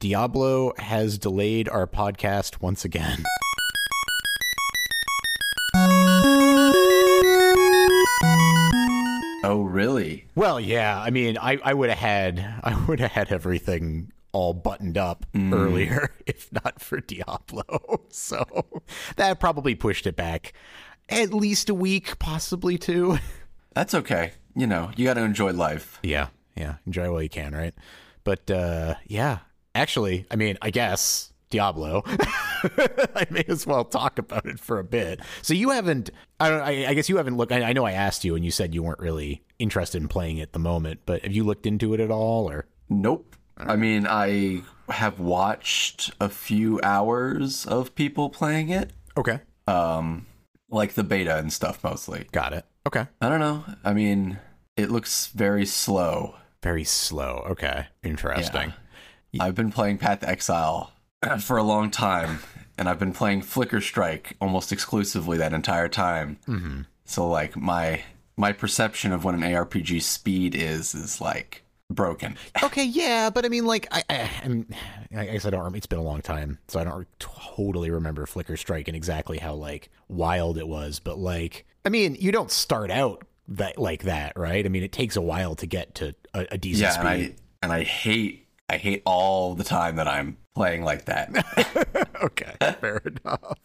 Diablo has delayed our podcast once again. Oh, really? Well, yeah. I mean, I, I would have had I would have had everything all buttoned up earlier if not for Diablo. So that probably pushed it back at least a week, possibly two. That's okay. You know, you got to enjoy life. Yeah, yeah. Enjoy while you can, right? But uh yeah. Actually, I mean, I guess Diablo. I may as well talk about it for a bit. So you haven't. I don't. I, I guess you haven't looked. I, I know I asked you, and you said you weren't really interested in playing it at the moment. But have you looked into it at all, or? Nope. I mean, I have watched a few hours of people playing it, Okay, um, like the beta and stuff mostly. got it. Okay, I don't know. I mean, it looks very slow. very slow. Okay, interesting. I've been playing Path of Exile for a long time, and I've been playing Flicker Strike almost exclusively that entire time. hmm So like my my perception of what an ARPG speed is is like broken. Okay, yeah, but I mean, like, I, I, I guess I don't. It's been a long time, so I don't totally remember Flicker Strike and exactly how like wild it was. But like, I mean, you don't start out that like that, right? I mean, it takes a while to get to a, a decent Yeah, speed. and I and I hate I hate all the time that I'm playing like that. okay, fair enough.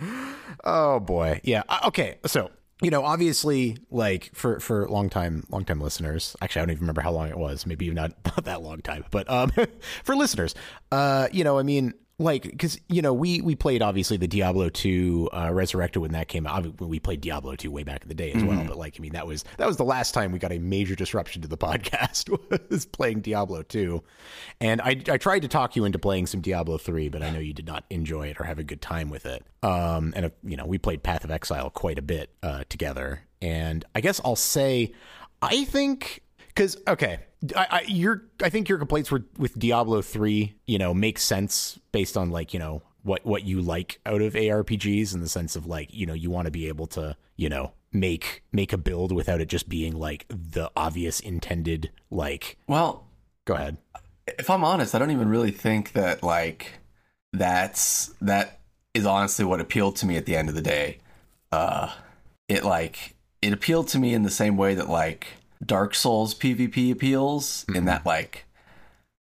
oh boy, yeah. uh, Okay, so you know, obviously, like for for long time long time listeners, actually, I don't even remember how long it was. Maybe not not that long time, but um, for listeners, uh, you know, I mean. Like, because you know, we we played obviously the Diablo two uh, Resurrected when that came out. Obvi- We played Diablo two way back in the day as well. But like, I mean, that was that was the last time we got a major disruption to the podcast was playing Diablo two. And I I tried to talk you into playing some Diablo three, but I know you did not enjoy it or have a good time with it. Um, and uh, you know, we played Path of Exile quite a bit uh, together. And I guess I'll say, I think because okay, I, I your I think your complaints were with Diablo three, you know, make sense based on like you know what what you like out of ARPGs in the sense of like you know you want to be able to you know make make a build without it just being like the obvious intended like. well, Go ahead. if I'm honest, I don't even really think that like that's that is honestly what appealed to me at the end of the day. Uh it like it appealed to me in the same way that like Dark Souls PvP appeals in that like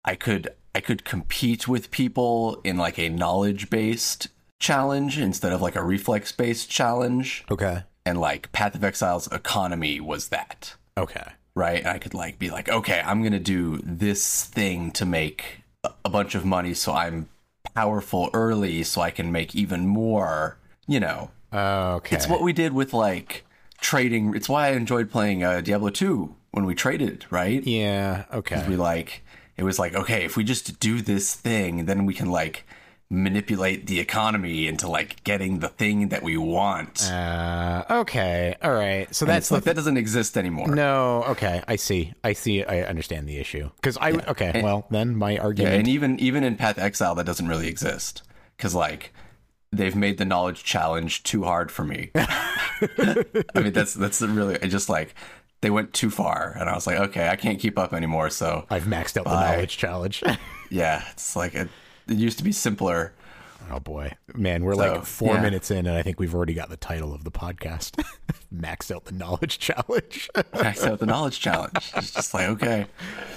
I could I could compete with people in like a knowledge based challenge instead of like a reflex based challenge Okay. and like Path of Exile's economy was that Okay. right? And I could like be like, okay, I'm gonna do this thing to make a- a bunch of money, so I'm powerful early, so I can make even more. You know, Okay. it's what we did with like trading. It's why I enjoyed playing uh, Diablo 2 when we traded, right? Yeah. Okay. We like it was like, okay, if we just do this thing, then we can like manipulate the economy into like getting the thing that we want. Uh, okay. All right. So And that's like that doesn't exist anymore. no. Okay. I see. I see. I understand the issue. Because I. Okay. well, then my argument. Yeah, and even even in Path Exile, that doesn't really exist because like they've made the knowledge challenge too hard for me. I mean, that's that's really I just like they went too far, and I was like, okay, I can't keep up anymore. So I've maxed out the Bye. knowledge challenge. yeah, it's like it, it used to be simpler. Oh boy, man, we're So, like four yeah. minutes in, and I think we've already got the title of the podcast. maxed out the knowledge challenge. Max out the knowledge challenge. It's just like okay,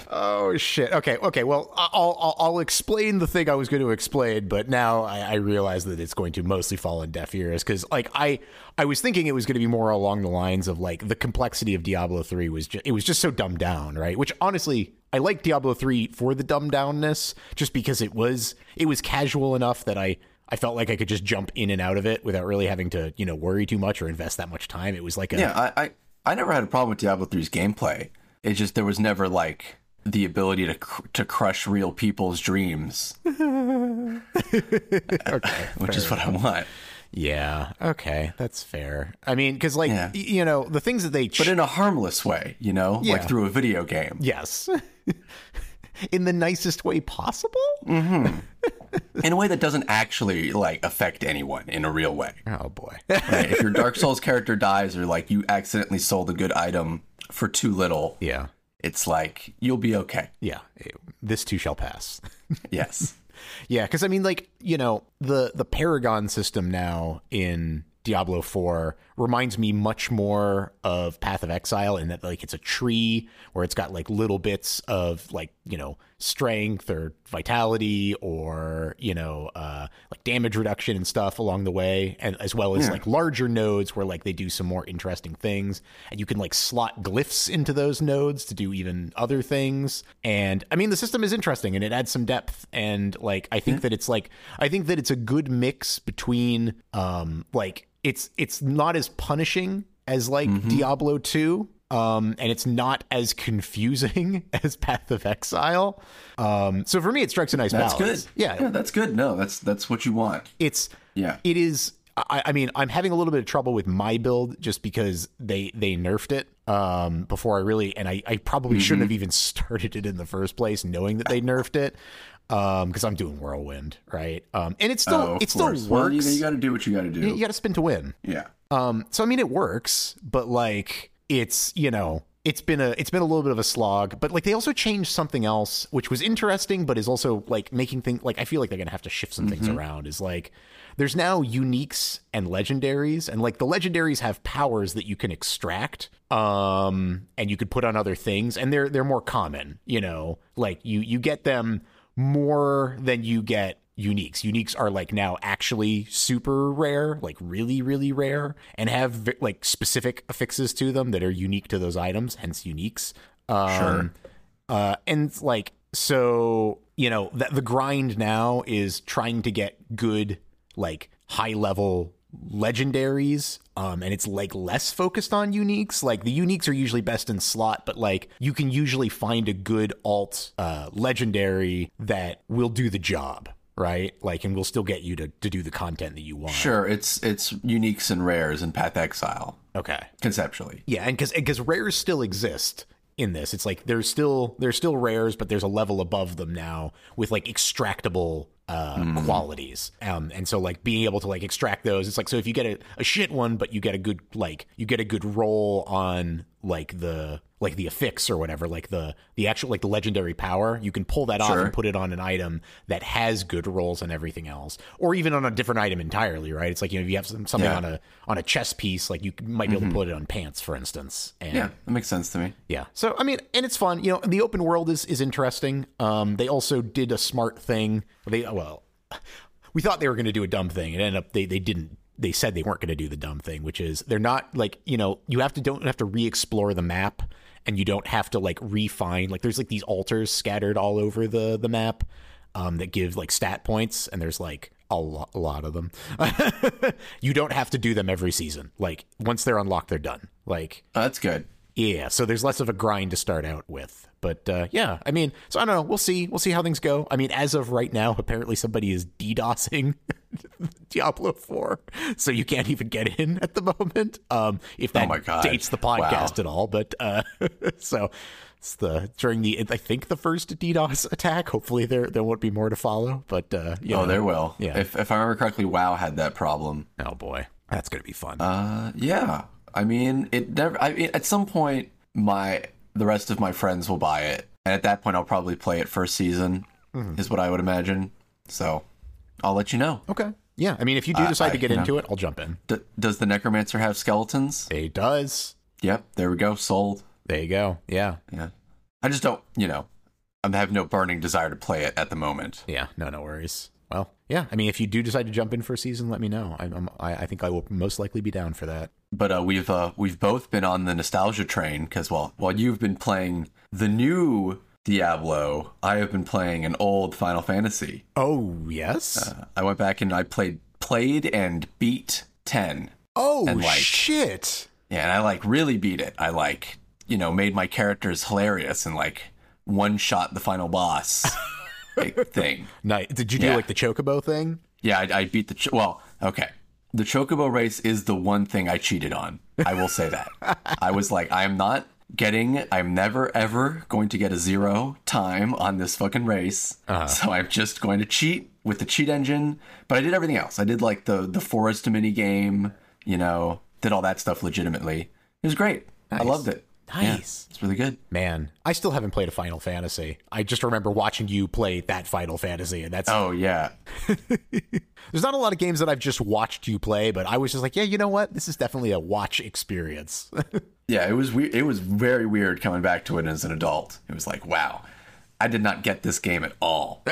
oh shit. Okay. Okay. Well, I'll, I'll I'll explain the thing I was going to explain, but now I, I realize that it's going to mostly fall on deaf ears because, like, I I was thinking it was going to be more along the lines of like the complexity of Diablo three was just it was just so dumbed down, right? Which honestly. I like Diablo 3 for the dumbed downness just because it was it was casual enough that I I felt like I could just jump in and out of it without really having to, you know, worry too much or invest that much time. It was like a yeah, I, I I never had a problem with Diablo 3's gameplay. It's just there was never like the ability to cr- to crush real people's dreams, okay, which is what I want. Yeah. Okay. That's fair. I mean, because like Yeah. y- you know the things that they. Ch- but in a harmless way, you know, Yeah. like through a video game. yes. in the nicest way possible. Mm-hmm. in a way that doesn't actually like affect anyone in a real way. Oh boy. Right? if your Dark Souls character dies or like you accidentally sold a good item for too little, yeah. it's like you'll be okay. Yeah, eh, this too shall pass. Yes. yeah, because I mean, like you know, the the Paragon system now in Diablo 4 reminds me much more of Path of Exile in that like it's a tree where it's got like little bits of like, you know, strength or vitality or, you know, uh like damage reduction and stuff along the way and as well as Yeah. like larger nodes where like they do some more interesting things and you can like slot glyphs into those nodes to do even other things. And I mean the system is interesting and it adds some depth and like I think that it's like I think that it's a good mix between um like it's it's not as punishing as like Diablo 2 um and it's not as confusing as Path of Exile. Um so for me it strikes a nice That's balance. good. Yeah, Yeah, that's good. No, that's that's what you want. it's Yeah. it is I, I mean i'm having a little bit of trouble with my build just because they they nerfed it um before i really and i, I probably Mm-hmm. shouldn't have even started it in the first place knowing that they nerfed it um because i'm doing whirlwind right um and it's still Oh, it still course. works Well, you, you got to do what you got to do. you got to spin to win yeah. um, so I mean, it works, but like it's you know it's been a it's been a little bit of a slog. But like they also changed something else, which was interesting, but is also like making things like I feel like they're gonna have to shift some things around. Is like there's now uniques and legendaries, and like the legendaries have powers that you can extract, um, and you could put on other things, and they're they're more common. You know, like you you get them more than you get uniques. Uniques are like now actually super rare, like really, really rare, and have like specific affixes to them that are unique to those items, hence uniques. Um, Sure. Uh, and like, so, you know, that the grind now is trying to get good, like high level legendaries um and it's like less focused on uniques like the uniques are usually best in slot but like you can usually find a good alt uh legendary that will do the job right like and we'll still get you to, to do the content that you want Sure. It's it's uniques and rares in Path Exile okay conceptually. yeah and because because rares still exist in this it's like there's still there's still rares but there's a level above them now with like extractable uh qualities um and so like being able to like extract those it's like so if you get a, a shit one but you get a good like you get a good roll on like the like the affix or whatever like the the actual like the legendary power you can pull that off and put it on an item that has good rolls and everything else or even on a different item entirely right it's like you know if you have some, something Yeah. on a on a chest piece like you might be able to put it on pants for instance and Yeah, that makes sense to me. yeah. So I mean, and it's fun. You know, the open world is is interesting. Um, they also did a smart thing. They well, we thought they were going to do a dumb thing, and ended up they they didn't. They said they weren't going to do the dumb thing, which is they're not like you know you have to don't have to re-explore the map, and you don't have to like refine like there's like these altars scattered all over the the map um, that give like stat points, and there's like a, lo- a lot of them. you don't have to do them every season. Like once they're unlocked, they're done. Like Oh, that's good. yeah, so there's less of a grind to start out with. But uh, yeah, I mean, so I don't know. We'll see. We'll see how things go. I mean, as of right now, apparently somebody is DDoSing Diablo 4, so you can't even get in at the moment. Um, if that Oh dates the podcast Wow. at all, but uh, so it's the during the I think the first DDoS attack. Hopefully there there won't be more to follow. But uh, you Oh, know. there will. Yeah. If if I remember correctly, WoW had that problem. oh boy, that's gonna be fun. Uh, yeah. I mean, it never. I mean, at some point, my the rest of my friends will buy it, and at that point, I'll probably play it first season. Mm-hmm. Is what I would imagine. So, I'll let you know. okay, yeah. I mean, if you do decide I- to get you know. into it, I'll jump in. D- does the Necromancer have skeletons? It does. Yep. There we go. Sold. There you go. Yeah. Yeah. I just don't. You know, I have no burning desire to play it at the moment. Yeah, no, no worries. Yeah. I mean, if you do decide to jump in for a season, let me know. I, I'm, I, I think I will most likely be down for that. But uh, we've uh, we've both been on the nostalgia train because well, while you've been playing the new Diablo, I have been playing an old Final Fantasy. Oh yes. I went back and I played played and beat ten. oh and, like- shit. Yeah, and I like really beat it. I like you know made my characters hilarious and like one shot the final boss thing. Nice. Did you do Yeah. like the chocobo thing? Yeah, I, I beat the ch- well. Okay, the chocobo race is the one thing I cheated on. I will say that. I was like, I am not getting. I'm never ever going to get a zero time on this fucking race. Uh-huh. So I'm just going to cheat with the cheat engine. But I did everything else. I did like the the forest mini game. You know, did all that stuff legitimately. It was great. I loved it. Nice. It's really good. Man, I still haven't played a Final Fantasy. I just remember watching you play that Final Fantasy, and that's Oh yeah. there's not a lot of games that I've just watched you play, but I was just like, yeah, you know what? This is definitely a watch experience. Yeah, it was weird. It was very weird coming back to it as an adult. It was like, wow, I did not get this game at all.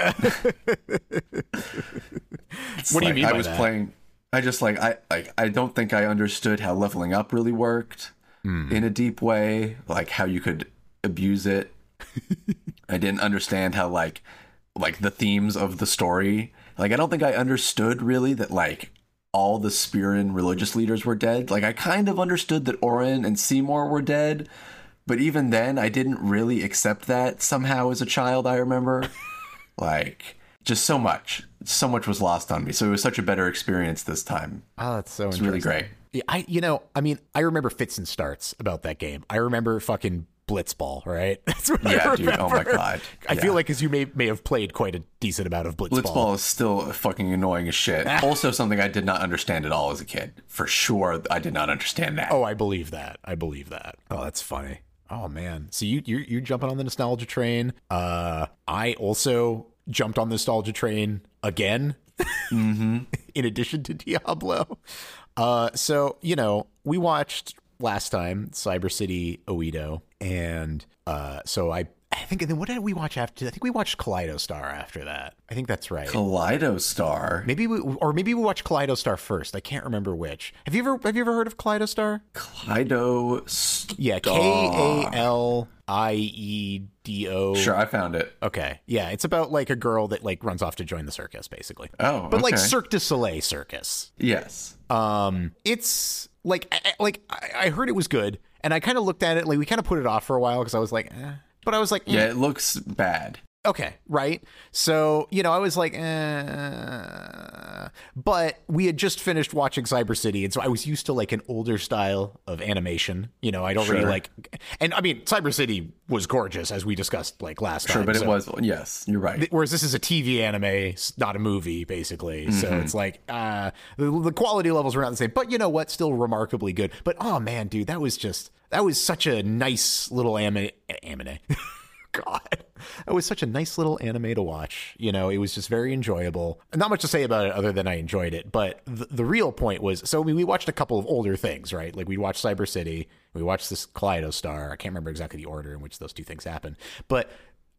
What do you mean I was that? playing. I just like I like I don't think I understood how leveling up really worked Hmm. in a deep way, like how you could abuse it. I didn't understand how like like the themes of the story. Like I don't think I understood really that like all the Spiran religious leaders were dead. Like I kind of understood that Auron and Seymour were dead, but even then I didn't really accept that somehow as a child, I remember. like just so much. So much was lost on me. So it was such a better experience this time. oh, that's so It's really great. I you know, I mean, I remember fits and starts about that game. I remember fucking Blitzball, right? That's what I Yeah, dude. Oh my god. I Yeah. feel like as you may may have played quite a decent amount of Blitzball. Blitzball is still fucking annoying as shit. also, something I did not understand at all as a kid. For sure, I did not understand that. Oh, I believe that. I believe that. Oh, that's funny. Oh man. So you you you jumping on the nostalgia train. Uh I also jumped on the nostalgia train again. Mm-hmm. In addition to Diablo. Uh so, you know, we watched last time Cyber City Oedo and uh so I I think and then what did we watch after? I think we watched Kaleido Star after that. I think that's right. Kaleido Star. maybe we or maybe we watched Kaleido Star first. I can't remember which. Have you ever have you ever heard of Kaleido Star? Kaleido Star. Yeah, K A L I E D O. Sure, I found it. Okay. Yeah, it's about like a girl that like runs off to join the circus, basically. Oh, But like. Cirque du Soleil circus. Yes. Um, it's like I, like I heard it was good, and I kind of looked at it like we kind of put it off for a while because I was like, eh. but I was like, eh, Yeah, it looks bad. Okay, right. So you know, I was like, eh. but we had just finished watching Cyber City, and so I was used to like an older style of animation. You know, I don't really Sure. like, and I mean, Cyber City was gorgeous as we discussed like last Sure, time. but it was. Yes, you're right. Whereas this is a TV anime, not a movie, basically. So it's like uh, the, the quality levels were not the same, but you know what? Still remarkably good. But oh man, dude, that was just that was such a nice little anime. Anime. God, It was such a nice little anime to watch. You know, it was just very enjoyable. Not much to say about it other than I enjoyed it. But the, the real point was, so I mean, we watched a couple of older things, right? Like we watched Cyber City, we watched this Kaleido Star. I can't remember exactly the order in which those two things happened, but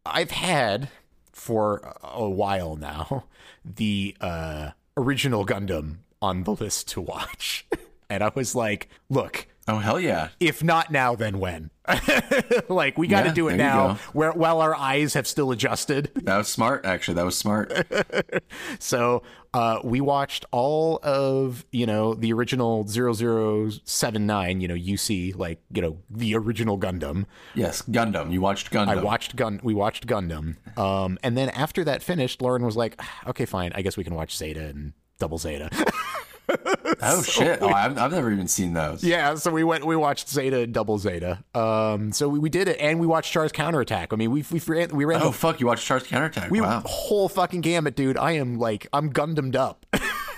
I've had for a while now the uh, original Gundam on the list to watch. and I was like, look, Oh hell yeah! if not now, then when? like, we got to Yeah, do it now where, while our eyes have still adjusted. That was smart. Actually, that was smart. So uh, we watched all of, you know, the original 0079, you know, UC, like, you know, the original Gundam. yes, Gundam. You watched Gundam. I watched Gun. We watched Gundam, um, and then after that finished, Lauren was like, "Ah, "Okay, fine. I guess we can watch Zeta and Double Zeta." Oh shit! Oh, I've, I've never even seen those. yeah, so we went. We watched Zeta and Double Zeta. Um, so we, we did it, and we watched Char's counterattack. I mean, we we ran we ran Oh the fuck! You watched Char's counterattack. we wow. whole fucking gamut, dude. I am like I'm Gundammed up.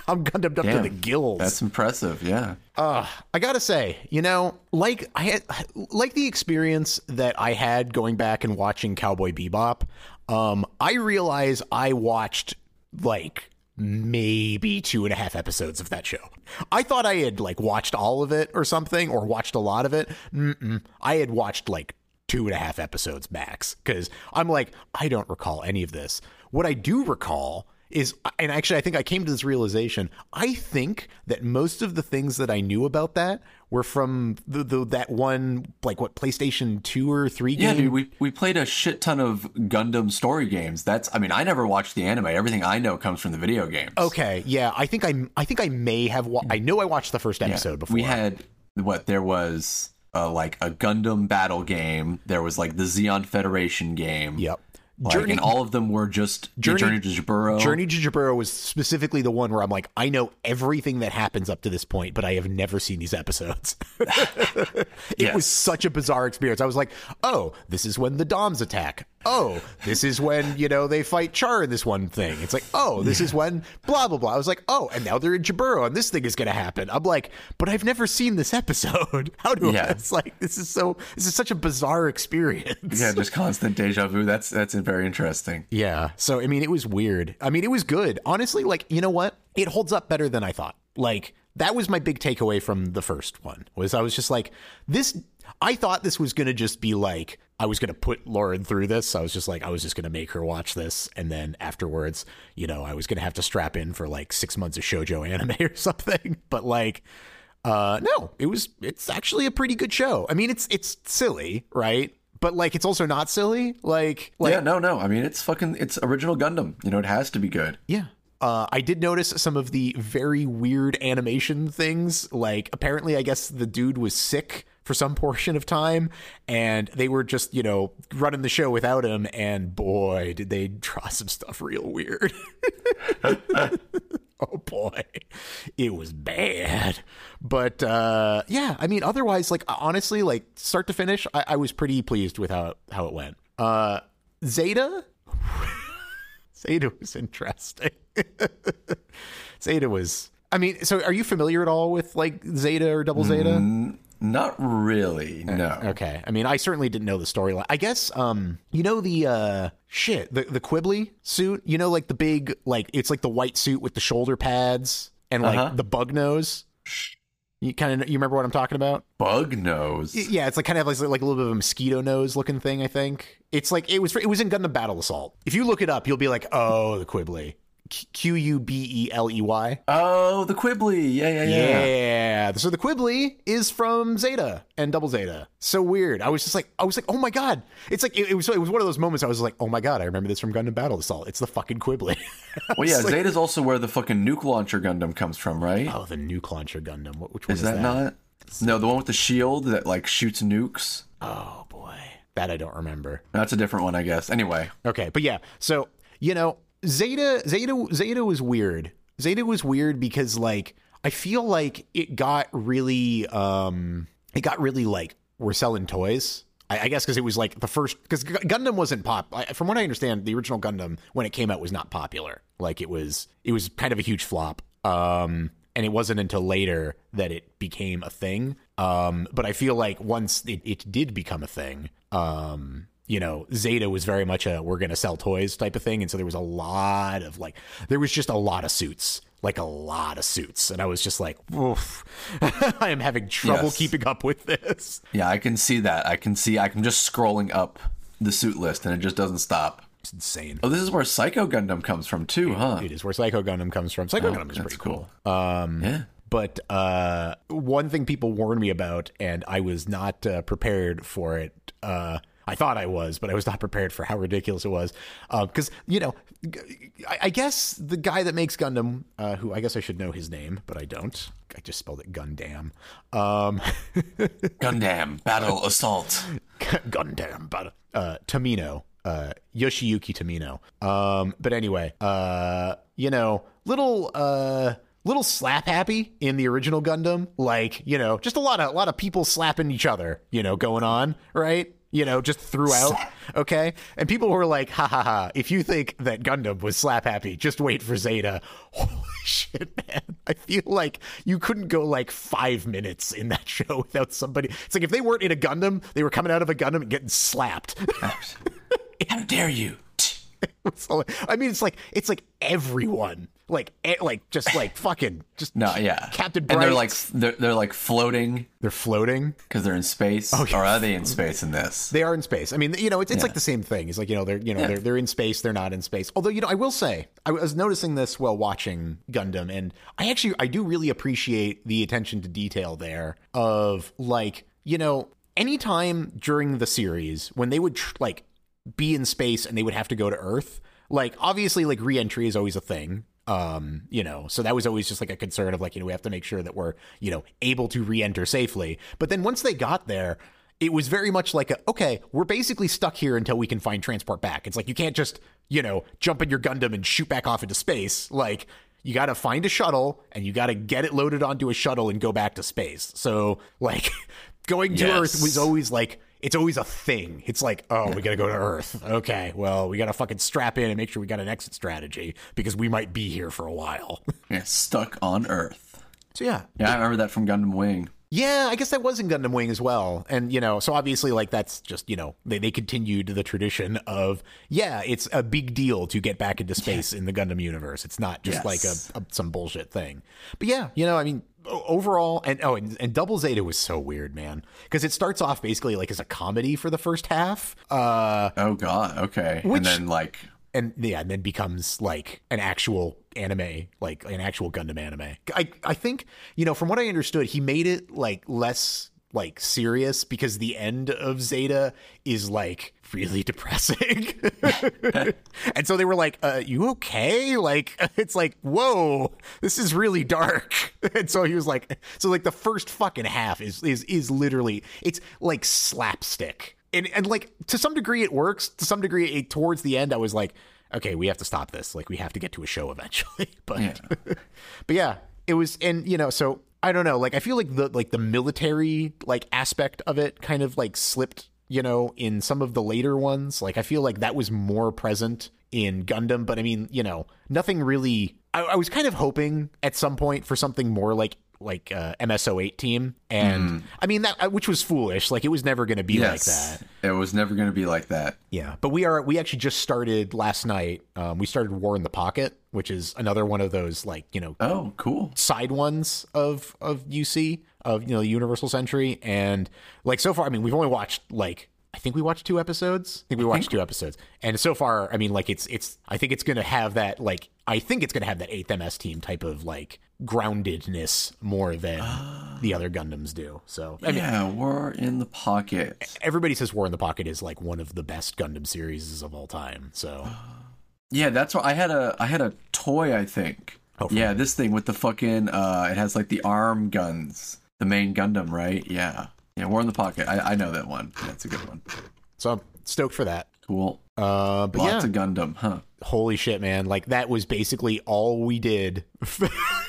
I'm Gundammed up to the gills. That's impressive. Yeah. Uh, I gotta say, you know, like I had, like the experience that I had going back and watching Cowboy Bebop. Um, I realize I watched like maybe two and a half episodes of that show. I thought I had like watched all of it or something, or watched a lot of it. Mm-mm. I had watched like two and a half episodes max because I'm like, I don't recall any of this. What I do recall is and actually I think I came to this realization. I think that most of the things that I knew about that were from the, the that one like what PlayStation 2 or 3 Yeah, game. dude, we, we played a shit ton of Gundam story games. That's, I mean, I never watched the anime. Everything I know comes from the video games. okay, yeah, I think I I think I may have wa- I know I watched the first episode before. We had what there was uh, like a Gundam battle game. There was like the Zeon Federation game. Yep. Like, Journey and all of them were just Journey- Journey, to Jaburo. Journey to Jaburo was specifically the one where I'm like, I know everything that happens up to this point, but I have never seen these episodes. it Yes. was such a bizarre experience. I was like, oh, this is when the Doms attack. Oh, this is when, you know, they fight Char in this one thing. It's like, oh, this is when blah, blah, blah. I was like, oh, and now they're in Jaburo and this thing is going to happen. I'm like, but I've never seen this episode. How do Yeah. I? It's like, this is so, this is such a bizarre experience. Yeah, just constant deja vu. That's that's very interesting. Yeah. So I mean, it was weird. I mean, it was good. Honestly, like you know what? It holds up better than I thought. Like that was my big takeaway from the first one. Was I was just like this. I thought this was gonna just be like I was gonna put Lauren through this. I was just like I was just gonna make her watch this, and then afterwards, you know, I was gonna have to strap in for like six months of shojo anime or something. But like. Uh no, it was it's actually a pretty good show. I mean it's it's silly, right? But like it's also not silly. Like like yeah, no, no. I mean, it's fucking it's original Gundam. You know, it has to be good. Yeah. Uh, I did notice some of the very weird animation things. Like, apparently, I guess the dude was sick for some portion of time, and they were just, you know, running the show without him. And boy, did they draw some stuff real weird. oh boy, it was bad. But uh, yeah, I mean, otherwise, like honestly, like start to finish, I, I was pretty pleased with how how it went. Uh, Zeta. Zeta was interesting. Zeta was. I mean, so are you familiar at all with like Zeta or Double Zeta? Not really. No. Okay. I mean, I certainly didn't know the storyline. I guess, um, you know the uh, shit, the the Qubeley suit. You know, like the big, like it's like the white suit with the shoulder pads and like Uh-huh. the bug nose. You kind of you remember what I'm talking about? Bug nose. Yeah, it's like kind of like, like a little bit of a mosquito nose looking thing. I think it's like it was it was in Gundam Battle Assault. If you look it up, you'll be like, oh, the Quibbly, Q U B E L E Y. Oh, the Qubeley. Yeah, yeah, yeah. Yeah. So the Qubeley is from Zeta and Double Zeta. So weird. I was just like, I was like, oh my god. It's like it, it was. It was one of those moments. I was like, oh my god, I remember this from Gundam Battle Assault. It's the fucking Qubeley. Well, yeah, Zeta's also where the fucking nuke launcher Gundam comes from, right? oh, the nuke launcher Gundam. What, which one is is, that, not? No, the one with the shield that like shoots nukes. Oh boy, that I don't remember. That's a different one, I guess. Anyway, Okay, but yeah, so you know, Zeta, Zeta, Zeta was weird. Zeta was weird because like I feel like it got really, um, it got really like we're selling toys. I, I guess because it was like the first because Gundam wasn't pop. I, from what I understand, the original Gundam when it came out was not popular. Like it was, it was kind of a huge flop. Um, and it wasn't until later that it became a thing. Um, but I feel like once it, it did become a thing, um, you know, Zeta was very much a we're going to sell toys type of thing. And so there was a lot of like, there was just a lot of suits, like a lot of suits. And I was just like, oof, I am having trouble Yes. keeping up with this. yeah, I can see that. I can see. I'm just scrolling up the suit list, and it just doesn't stop. It's insane. Oh, this is where Psycho Gundam comes from too, huh? It is where Psycho Gundam comes from. Psycho Gundam is Oh, pretty cool. yeah. But uh, one thing people warned me about, and I was not uh, prepared for it. Uh, I thought I was, but I was not prepared for how ridiculous it was. Because you know, I guess the guy that makes Gundam, uh, who I guess I should know his name, but I don't. I just spelled it Gundam. Um, Gundam Battle Assault. Gundam, but uh, Tomino, uh, Yoshiyuki Tomino. Um, but anyway, uh, you know, little uh, little slap happy in the original Gundam, like you know, just a lot of a lot of people slapping each other, you know, going on, right? You know, just throughout, okay? And people were like, ha ha ha, if you think that Gundam was slap happy, just wait for Zeta. Holy shit, man. I feel like you couldn't go like five minutes in that show without somebody. It's like if they weren't in a Gundam, they were coming out of a Gundam and getting slapped. How dare you? I mean, it's like it's like everyone, like e- like just like fucking just No, yeah. Captain Bright. And they're like they're they're like floating they're floating. because they're in space. Oh, yeah. Or are they in space in this? They are in space. I mean, you know, it's, it's like the same thing. It's like you know they're you know they're they're in space. They're not in space. Although you know, I will say I was noticing this while watching Gundam, and I actually I do really appreciate the attention to detail there of like you know anytime during the series when they would tr- like be in space and they would have to go to Earth. Like obviously, like reentry is always a thing. Um, you know, so that was always just like a concern of like, you know, we have to make sure that we're, you know, able to re-enter safely. But then once they got there, it was very much like a, okay, we're basically stuck here until we can find transport back. It's like you can't just, you know, jump in your Gundam and shoot back off into space. Like you got to find a shuttle and you got to get it loaded onto a shuttle and go back to space. So like going to Yes. Earth was always like it's always a thing. It's like, oh, we got to go to Earth. Okay, well, we got to fucking strap in and make sure we got an exit strategy because we might be here for a while. Yeah, stuck on Earth. so yeah, Yeah, I remember that from Gundam Wing. yeah, I guess that was in Gundam Wing as well. And, you know, so obviously, like, that's just, you know, they, they continued the tradition of, yeah, it's a big deal to get back into space in the Gundam universe. It's not just Yes. like a, a some bullshit thing. But yeah, you know, I mean, overall, and oh, and, and Double Zeta was so weird, man. Because it starts off basically like as a comedy for the first half. Uh, Oh God. Okay. Which- and then like and yeah, and then becomes like an actual anime, like an actual Gundam anime. I I think you know from what I understood, he made it like less like serious because the end of Zeta is like really depressing. and so they were like, uh, you okay? Like it's like, whoa, this is really dark. and so he was like so like the first fucking half is is is literally it's like slapstick. And and like to some degree it works. To some degree it, towards the end I was like, okay, we have to stop this. Like we have to get to a show eventually. but Yeah. but yeah, it was and you know, so I don't know, like I feel like the like the military like aspect of it kind of like slipped, you know, in some of the later ones. Like I feel like that was more present in Gundam, but I mean, you know, nothing really I, I was kind of hoping at some point for something more like like uh, MS08 team, and I mean that which was foolish. Like it was never going to be like that. it was never going to be like that. Yeah, but we are we actually just started last night. Um, we started War in the Pocket, which is another one of those like you know Oh, cool. side ones of of UC of you know Universal Century, and like so far, I mean, we've only watched like I think we watched two episodes. I think we watched two episodes, and so far, I mean, like it's it's I think it's gonna have that like I think it's gonna have that eighth MS team type of like groundedness more than the other Gundams do. So I yeah, War in the Pocket. everybody says War in the Pocket is like one of the best Gundam series of all time. So Yeah, that's what I had a I had a toy. I think. Oh, yeah, this thing with the fucking uh, it has like the arm guns, the main Gundam, right? Yeah, yeah. War in the Pocket. I, I know that one. That's a good one. so I'm stoked for that. Cool. Uh, but Lots yeah, of Gundam, huh? holy shit, man! Like that was basically all we did.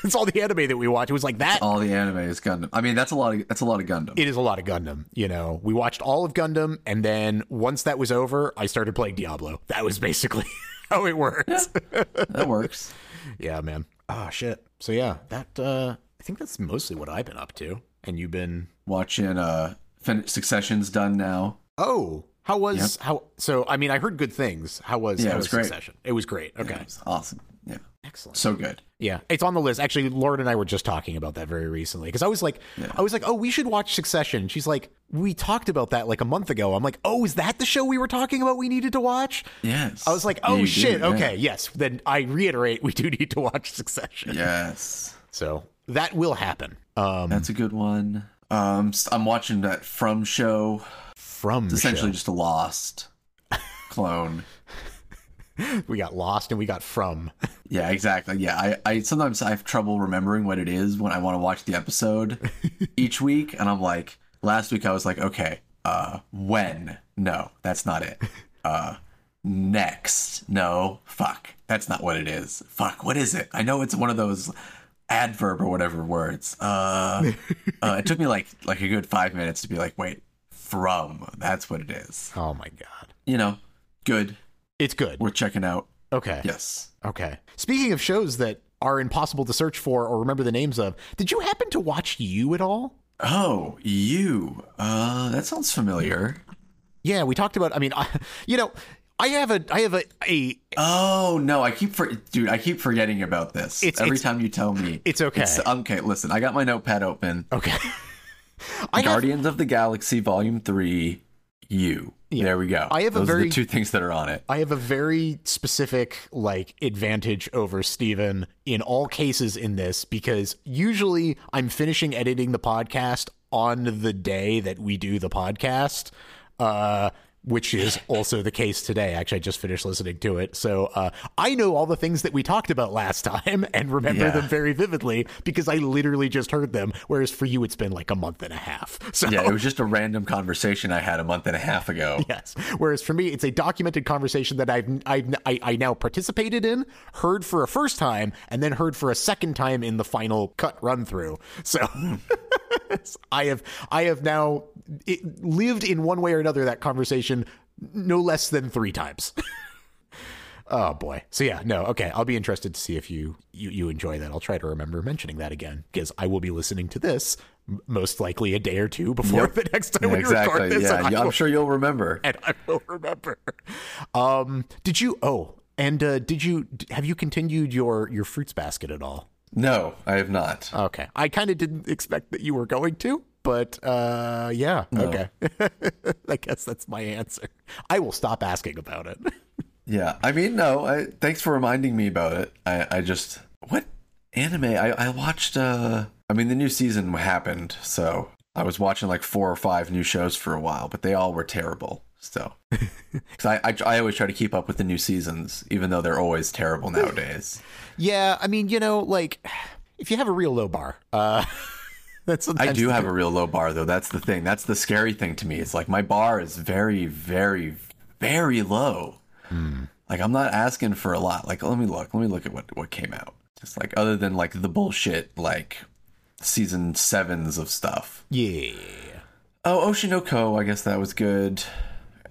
it's all the anime that we watched. It was like that. All the anime is Gundam. I mean, that's a lot of that's a lot of Gundam. It is a lot of Gundam. You know, we watched all of Gundam, and then once that was over, I started playing Diablo. That was basically how it worked. Yeah, that works. Yeah, man. Ah, shit. So yeah, that. uh I think that's mostly what I've been up to. And you've been. Watching uh, fin- Succession's done now. Oh, how was how? So I mean, I heard good things. How was? Yeah, how it was great. Succession? It was great. Okay, It's awesome. Yeah, excellent. so good. Yeah, it's on the list. Actually, Lauren and I were just talking about that very recently because I was like, I was like, oh, we should watch Succession. She's like, we talked about that like a month ago. I'm like, oh, is that the show we were talking about? We needed to watch. Yes. I was like, oh you shit, do, yeah. okay, yes. Then I reiterate, we do need to watch Succession. Yes. So that will happen. Um, That's a good one. Um, I'm watching that From show. from It's essentially show. just a Lost clone. we got lost and we got from. Yeah, exactly. Yeah, I, I sometimes I have trouble remembering what it is when I want to watch the episode each week, and I'm like, last week I was like, okay, uh, when? No, that's not it. Uh, next? No, fuck, that's not what it is. Fuck, what is it? I know it's one of those adverb or whatever words. Uh, uh it took me like like a good five minutes to be like, wait, from? That's what it is. Oh my god, You know, good. it's good. We're checking out. Okay. Yes. Okay. Speaking of shows that are impossible to search for or remember the names of, did you happen to watch You at all? Oh, you. Uh, that sounds familiar. Yeah, we talked about. I mean, I, you know, I have a, I have a, a. Oh no, I keep for dude. I keep forgetting about this. It's- Every it's- time you tell me, it's okay. It's, okay, listen, I got my notepad open. Okay. I have, Guardians of the Galaxy Volume Three. You. There we go. I have a Those are very- the two things that are on it. I have a very specific like advantage over Steven in all cases in this because usually I'm finishing editing the podcast on the day that we do the podcast. Uh which is also the case today. Actually, I just finished listening to it. So uh, I know all the things that we talked about last time and remember Yeah. them very vividly because I literally just heard them. Whereas for you, it's been like a month and a half. So Yeah, it was just a random conversation I had a month and a half ago. Yes. Whereas for me, it's a documented conversation that I've, I've I, I now participated in, heard for a first time, and then heard for a second time in the final cut run through. So I have I have now lived in one way or another that conversation no less than three times. oh boy. So yeah, no, okay. I'll be interested to see if you you you enjoy that. I'll try to remember mentioning that again because I will be listening to this most likely a day or two before Yep. the next time Yeah, we exactly. record this. yeah, I'm will- sure you'll remember. and I will remember. Um, did you? Oh, and uh, did you? Have you continued your your fruits basket at all? No, I have not. Okay, I kind of didn't expect that you were going to, but uh, yeah. Okay, I guess that's my answer. I will stop asking about it. Yeah, I mean, no. I, thanks for reminding me about it. I, I just what anime? I, I watched. uh I mean, the new season happened, so I was watching like four or five new shows for a while, but they all were terrible. So, because I, I I always try to keep up with the new seasons, even though they're always terrible nowadays. yeah, I mean, you know, like if you have a real low bar, uh, that's I do have a real low bar, though. That's the thing. That's the scary thing to me. It's like my bar is very, very, very low. Hmm. Like I'm not asking for a lot. Like let me look. Let me look at what what came out. Just like other than like the bullshit like season sevens of stuff. yeah. Oh, Oshi no Ko. I guess that was good.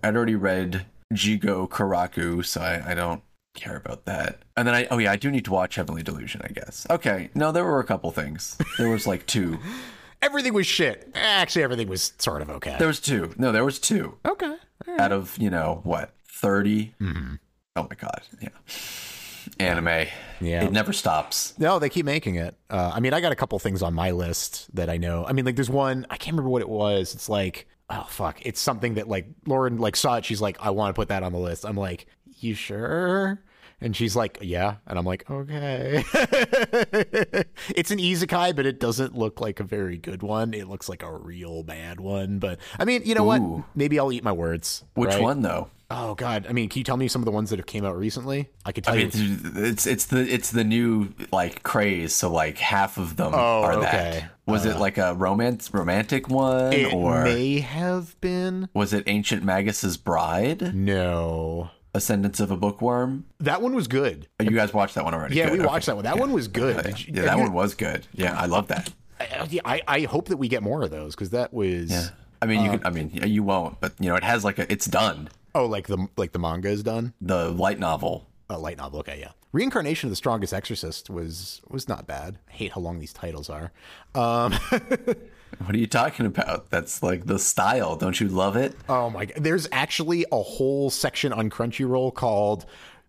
I'd already read Jigokuraku, so I, I don't care about that. And then I oh yeah, I do need to watch Heavenly Delusion. I guess. Okay. No, there were a couple things. There was like two. Everything was shit. Actually, everything was sort of okay. There was two. No, there was two. okay. Right. out of you know what 30 Mm-hmm. Oh my god yeah anime Yeah. it never stops No, they keep making it. Uh, I mean, I got a couple things on my list that I know. I mean, like there's one I can't remember what it was. It's like, oh fuck, it's something that like Lauren like saw it. She's like, I want to put that on the list. I'm like, you sure? And she's like, yeah. And I'm like, okay. it's an isekai, but it doesn't look like a very good one. It looks like a real bad one. But I mean, you know Ooh. what? Maybe I'll eat my words. which right? one though Oh god. I mean, can you tell me some of the ones that have came out recently? I could tell I mean you. it's, it's the it's the new like craze so like half of them Oh, are okay. that was it uh. like a romance romantic one It or may have been. was it ancient magus's bride No. Ascendance of a bookworm That one was good. you guys watched that one already Yeah, Good, we okay. watched that one. That one was good. yeah, you- yeah, that you- one was good yeah i love that I, yeah, I, I hope that we get more of those because that was. yeah i mean you Uh, can i mean you won't but you know it has like a it's done Oh, like the like the manga is done. the light novel A light novel. Okay, yeah. Reincarnation of the Strongest Exorcist was was not bad. I hate how long these titles are. Um, What are you talking about? That's like the style. Don't you love it? oh my god, there's actually a whole section on Crunchyroll called.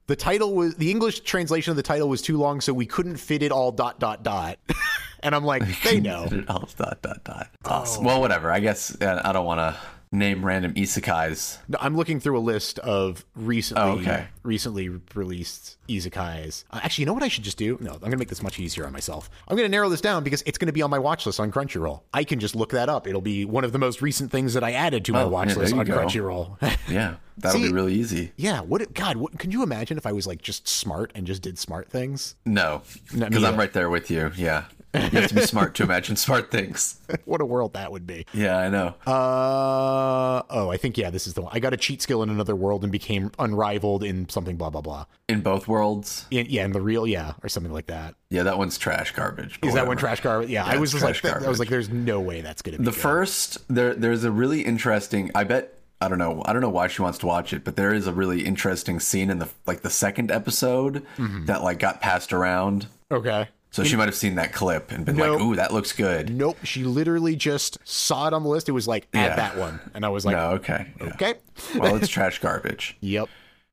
The title was the English translation of the title was too long, so we couldn't fit it all. Dot dot dot. and I'm like, they know. Oh, dot dot dot. Oh. Awesome. Well, whatever. I guess uh, I don't want to name random isekais. No, I'm looking through a list of recently Oh, okay. recently released isekais. Uh, actually, you know what I should just do? No, I'm going to make this much easier on myself. I'm going to narrow this down because it's going to be on my watch list on Crunchyroll. I can just look that up. It'll be one of the most recent things that I added to my Oh, watch yeah, list on go. Crunchyroll. Yeah, that'll See- be really easy. yeah, what God, what can you imagine if I was like just smart and just did smart things? No, No, because I'm right there with you. Yeah, you have to be smart to imagine smart things. what a world that would be. Yeah, I know. Uh oh, I think yeah, this is the one. I got a cheat skill in another world and became unrivaled in something blah blah blah. In both worlds. In, yeah, in the real, yeah, or something like that. Yeah, that one's trash garbage. Is that one trash garbage? Yeah, I was just like, trash I was like, there's no way that's gonna be The good. first there there's a really interesting I bet I don't know I don't know why she wants to watch it, but there is a really interesting scene in the like the second episode Mm-hmm. that like got passed around. Okay. So she might have seen that clip and been No. like, "Ooh, that looks good." Nope. She literally just saw it on the list. It was like add Yeah. that one, and I was like, no, okay. yeah. okay. Well, it's trash garbage. Yep.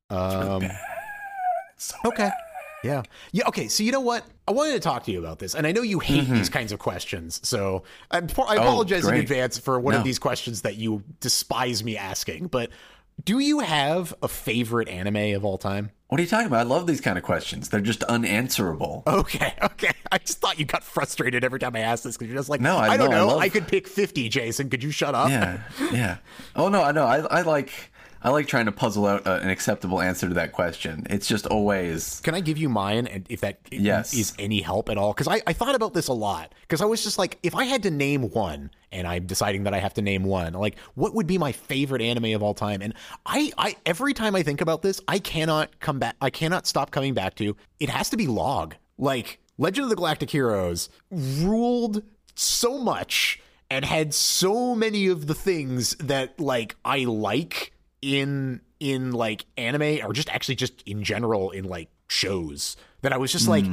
Um, So okay. Yeah. Yeah. Okay. So you know what? I wanted to talk to you about this, and I know you hate these kinds of questions. So I, I apologize in Mm-hmm. Oh, great. advance for one of these questions that you despise me asking. But do you have a favorite anime of all time? What are you talking about? I love these kind of questions. They're just unanswerable. Okay, okay. I just thought you got frustrated every time I asked this because you're just like, No, I I, don't know, I love- I could pick 50, Jason. Could you shut up? Yeah, yeah. Oh no, I know. I, I like I like trying to puzzle out uh, an acceptable answer to that question. It's just always Can I give you mine and if that Yes. is any help at all? Because I, I thought about this a lot. Because I was just like, if I had to name one, and I'm deciding that I have to name one, like what would be my favorite anime of all time? And I, I every time I think about this, I cannot come back. I cannot stop coming back to it has to be Log. Like Legend of the Galactic Heroes ruled so much. and had so many of the things that like I like in in like anime or just actually just in general in like shows that I was just like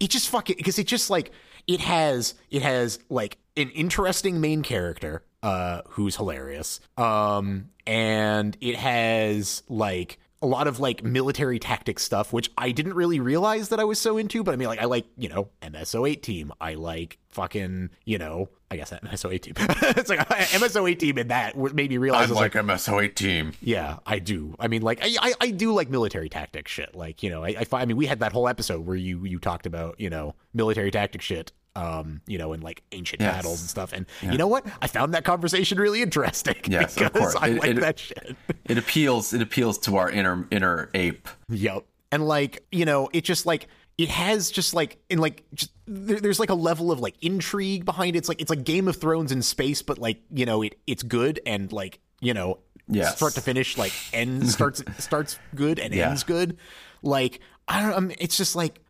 it just fucking because it just like it has it has like an interesting main character uh who's hilarious. Um and it has like a lot of like military tactics stuff, which I didn't really realize that I was so into. But I mean, like, I like, you know, MS08 team. I like fucking, you know, I guess that MS08 team. it's like MS08 team and that made me realize I was like, MS08 team. yeah, I do. I mean, like, I, I, I do like military tactics shit. Like, you know, I, I, I mean, we had that whole episode where you, you talked about, you know, military tactic shit. Um, you know, in like ancient Yes. battles and stuff. And you know what? I found that conversation really interesting Yes, of because course. I It- like it- that shit. It appeals. It appeals to our inner inner ape. Yep. And like, you know, it just like it has just like in like just there, there's like a level of like intrigue behind it. It's like it's like Game of Thrones in space, but like, you know, it it's good and like, you know, Yes. start to finish, like ends starts starts good and Yeah. ends good. Like, I don't know, it's just like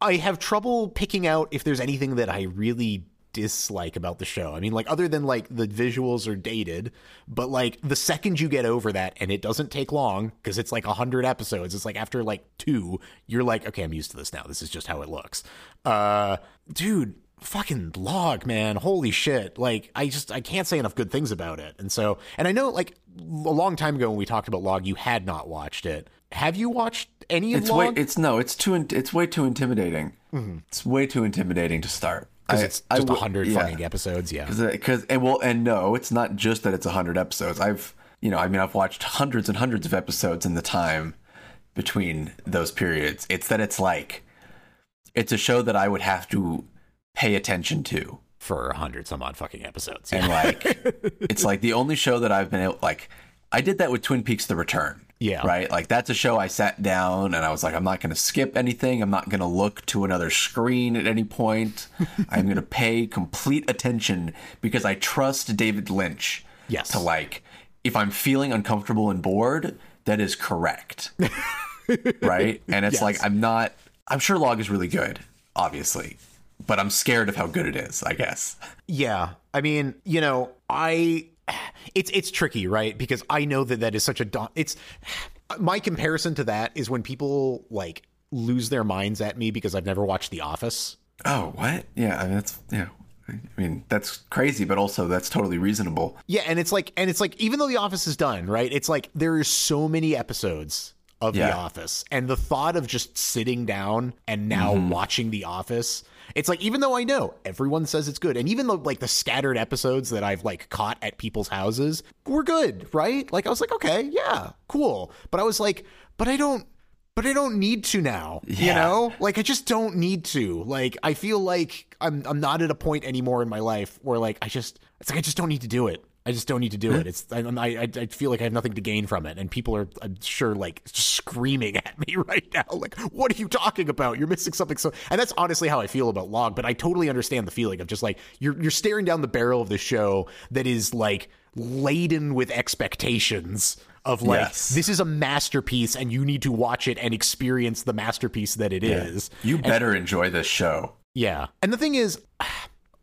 I have trouble picking out if there's anything that I really dislike about the show. I mean, like other than like the visuals are dated, but like the second you get over that and it doesn't take long because it's like 100 episodes. It's like after like 2, you're like, okay, I'm used to this now. This is just how it looks. Uh dude, fucking LoGH, man. Holy shit. Like I just I can't say enough good things about it. And so, and I know like a long time ago when we talked about LoGH, you had not watched it. Have you watched any of It's way. It's no. It's too. in- It's way too intimidating. Mm-hmm. It's way too intimidating to start. because it's just a w- 100 yeah. fucking episodes, yeah. because uh, and well and no it's not just that it's a 100 episodes i've you know i mean i've watched hundreds and hundreds of episodes in the time between those periods it's that it's like it's a show that i would have to pay attention to For a 100 some odd fucking episodes. and like it's like the only show that i've been able like i did that with twin peaks the return Yeah. right? Like that's a show i sat down and i was like i'm not going to skip anything. I'm not going to look to another screen at any point. I'm going to pay complete attention because i trust david lynch Yes. to like if i'm feeling uncomfortable and bored that is correct. Right? And it's Yes. like i'm not i'm sure LoGH is really good obviously but i'm scared of how good it is i guess. Yeah, I mean, you know, I it's it's tricky, right? Because I know that that is such a da- it's my comparison to that is when people like lose their minds at me because I've never watched The Office. Oh, what? Yeah, I mean that's yeah. I mean that's crazy, but also that's totally reasonable. Yeah, and it's like and it's like even though The Office is done, right? It's like there are so many episodes of The Office, and the thought of just sitting down and now Mm-hmm. watching The Office, it's like even though I know everyone says it's good, and even though like the scattered episodes that I've like caught at people's houses were good, right? Like I was like, okay, yeah, cool, but I was like, but I don't. But I don't need to now, you know? Like I just don't need to. Like I feel like I'm I'm not at a point anymore in my life where like I just it's like I just don't need to do it. I just don't need to do it. Hmm? It's I, I I feel like I have nothing to gain from it, and people are I'm sure like screaming at me right now, like what are you talking about? You're missing something. So, and that's honestly how I feel about LoGH. But I totally understand the feeling of just like you're you're staring down the barrel of this show that is like laden with expectations of like Yes. this is a masterpiece, and you need to watch it and experience the masterpiece that it is. You better enjoy this show. Yeah. And the thing is,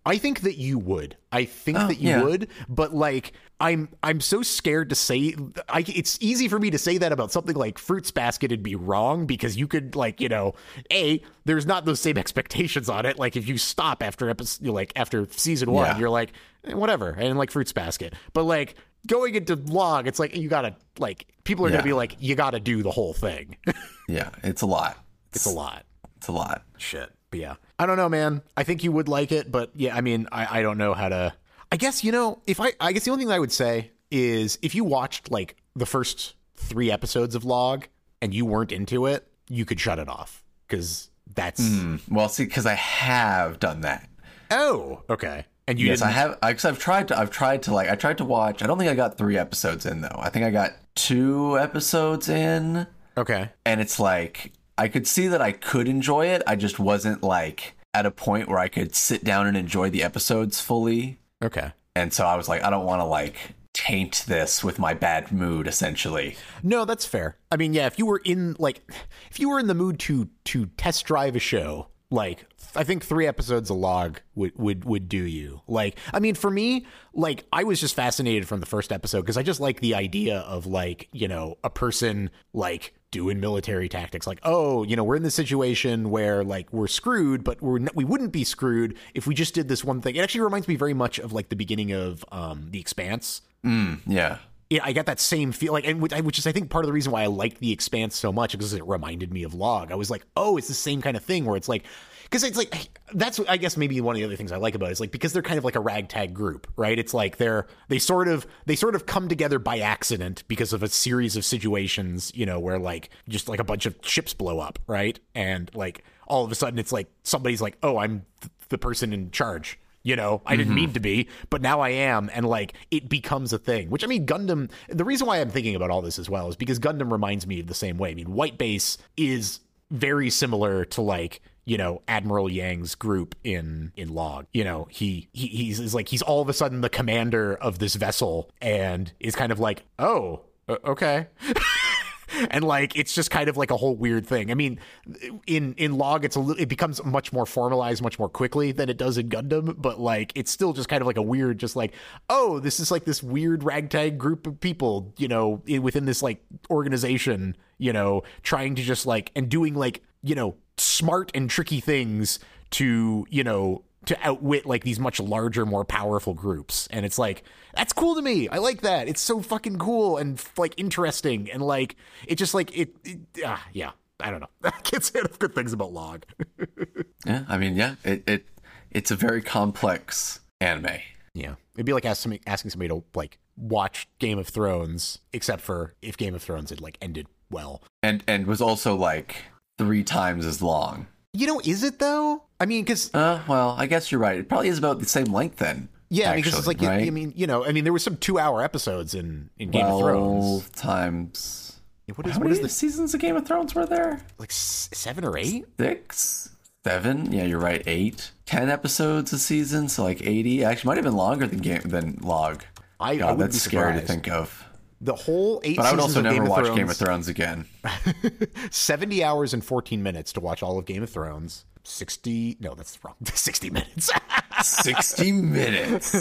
I think that you would. I think that you yeah. would, but like I'm I'm so scared to say I it's easy for me to say that about something like Fruits Basket and be wrong because you could like, you know, A, there's not those same expectations on it. Like if you stop after episode like after season 1, Yeah. you're like eh, whatever. and like Fruits Basket. But like going into LoGH, it's like you got to like people are going to be like you got to do the whole thing. Yeah, it's a lot. it's a lot. It's a lot. shit. But yeah, I don't know, man. I think you would like it, but yeah, I mean, I, I don't know how to. I guess you know, if I, I guess the only thing I would say is if you watched like the first three episodes of LoGH and you weren't into it, you could shut it off because that's hmm. Well, see, because I have done that. oh okay. And you Yes, didn't. I have. Because I've tried to. I've tried to like. I tried to watch. I don't think I got three episodes in though. I think I got two episodes in, okay. and it's like I could see that I could enjoy it. I just wasn't like at a point where I could sit down and enjoy the episodes fully. Okay. And so I was like, I don't want to like taint this with my bad mood. Essentially, No, that's fair. I mean, yeah, if you were in like if you were in the mood to to test drive a show Like I think three episodes of LoGH would would would do you. Like I mean, for me, like I was just fascinated from the first episode because I just like the idea of like you know a person like doing military tactics like oh you know we're in this situation where like we're screwed but we're n- we wouldn't be screwed if we just did this one thing it actually reminds me very much of like the beginning of um the expanse Yeah. yeah, I got that same feel like, and which, which is I think part of the reason why I liked the Expanse so much because it reminded me of LoGH. I was like, oh, it's the same kind of thing where it's like, because it's like that's I guess maybe one of the other things I like about it is like because they're kind of like a ragtag group, right? It's like they're they sort of they sort of come together by accident because of a series of situations, you know, where like just like a bunch of ships blow up, right? And like all of a sudden it's like somebody's like, oh, I'm th- the person in charge you know i didn't mm-hmm. mean to be but now i am and like it becomes a thing which i mean gundam the reason why i'm thinking about all this as well is because gundam reminds me of the same way i mean white base is very similar to like you know admiral yang's group in in LoGH you know he, he he's is like he's all of a sudden the commander of this vessel and is kind of like oh okay and like it's just kind of like a whole weird thing. I mean, in in LoGH, it's a li- it becomes much more formalized much more quickly than it does in Gundam, but like it's still just kind of like a weird, just like oh, this is like this weird ragtag group of people, you know, within this like organization, you know, trying to just like and doing like you know smart and tricky things to you know to outwit like these much larger, more powerful groups. And it's like, that's cool to me. I like that. It's so fucking cool and like interesting. And like, it just like, it, it ah, yeah, I don't know. I can't say enough good things about LoGH. Yeah. I mean, yeah. It it it's a very complex anime. yeah. It'd be like asking somebody to like watch Game of Thrones, except for if Game of Thrones had like ended well. And and was also like three times as long. You know, is it though? I mean, because Uh, well, I guess you're right. It probably is about the same length then. yeah, because it's like right? I mean, you know, I mean, there was some two-hour episodes in in Game of Thrones. Times. What is How what many is the seasons of Game of Thrones were there? Like s- seven or eight? Six, seven. Yeah, you're right. Eight, ten episodes a season, so like eighty. Actually, might have been longer than game than LoGH. I, I God, wouldn't that's be scary to think of. The whole eight But I would also of never Game watch Thrones, Game of Thrones again. 70 hours and 14 minutes to watch all of Game of Thrones. 60, no, that's wrong. 60 minutes. Sixty minutes.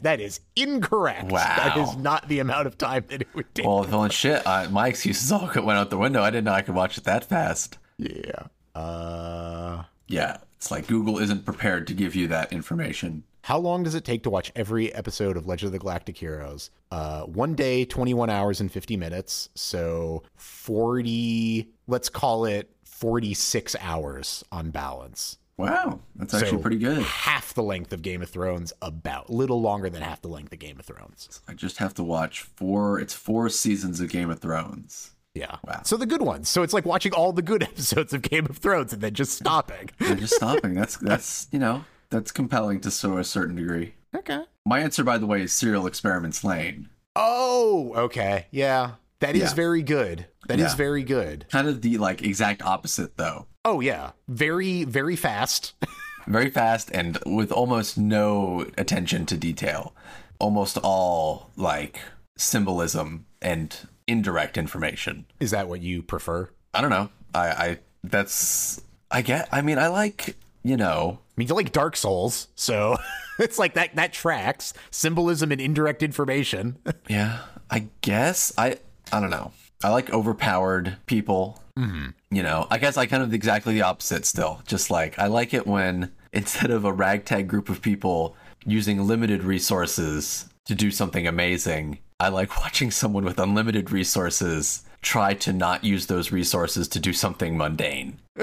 that is incorrect. That Wow. is not the amount of time that it would take. Well, well, shit. My excuses all went out the window. I didn't know I could watch it that fast. yeah. Uh, Yeah, it's like Google isn't prepared to give you that information. How long does it take to watch every episode of Legend of the Galactic Heroes? Uh, one day, 21 hours and 50 minutes. So 40, let's call it 46 hours on balance. Wow, that's actually So, pretty good. Half the length of Game of Thrones, about a little longer than half the length of Game of Thrones. I just have to watch four. It's four seasons of Game of Thrones. Yeah. Wow. So the good ones. So it's like watching all the good episodes of Game of Thrones and then just stopping. And just stopping. That's that's you know that's compelling to so a certain degree. okay. My answer, by the way, is Serial Experiments Lain. Oh, okay. Yeah. That is Yeah. very good. That is Yeah. very good. Kind of the like exact opposite though. Oh yeah. Very very fast. Very fast and with almost no attention to detail. Almost all like symbolism and indirect information. is that what you prefer? I don't know. I, I that's I get. I mean, I like you know. I mean, you like Dark Souls, so it's like that that tracks symbolism and indirect information. Yeah, I guess I. I don't know. I like overpowered people. Mm-hmm. You know, I guess I kind of exactly the opposite. Still, just like I like it when instead of a ragtag group of people using limited resources to do something amazing, I like watching someone with unlimited resources try to not use those resources to do something mundane.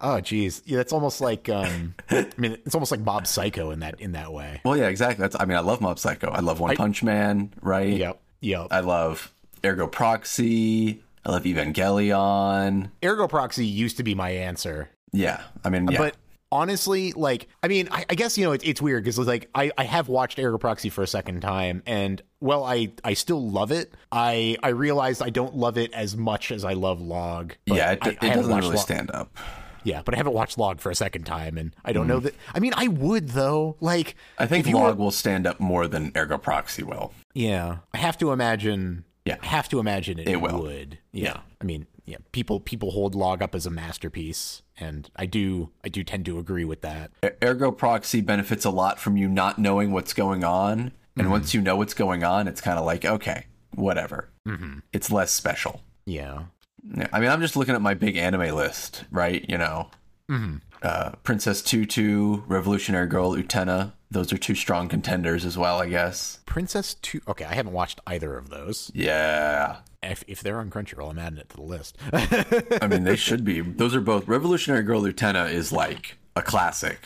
oh geez. Yeah, that's almost like um I mean it's almost like Mob Psycho in that in that way. Well, yeah, exactly. That's. I mean, I love Mob Psycho. I love One Punch Man. Right. Yep. Yep. I love Ergo Proxy. I love Evangelion. Ergo Proxy used to be my answer. Yeah, I mean, yeah, But honestly, like, I mean, I, I guess you know it's it's weird because like I, I have watched Ergo Proxy for a second time, and well, I I still love it. I I realized I don't love it as much as I love LoGH. yeah, it, I, it I haven't doesn't watched really LoGH- stand up. Yeah, but I haven't watched LoGH for a second time, and I don't know mm. that. I mean, I would though. Like, I think LoGH were- will stand up more than Ergo Proxy will. yeah, I have to imagine. Yeah. I have to imagine it, It will. would. Yeah. I mean, yeah, people people hold LoGH up as a masterpiece, and I do I do tend to agree with that. Ergo proxy benefits a lot from you not knowing what's going on, and once you know what's going on, it's kind of like okay, whatever. Mm-hmm. It's less special. Yeah, Yeah, I mean, I'm just looking at my big anime list, right? You know, uh, Princess Tutu, Revolutionary Girl, Utena. Those are two strong contenders as well, I guess. Princess Two. Okay, I haven't watched either of those. Yeah, If if they're on Crunchyroll, I'm adding it to the list. I mean, they should be. Those are both. Revolutionary Girl, Utena is like a classic,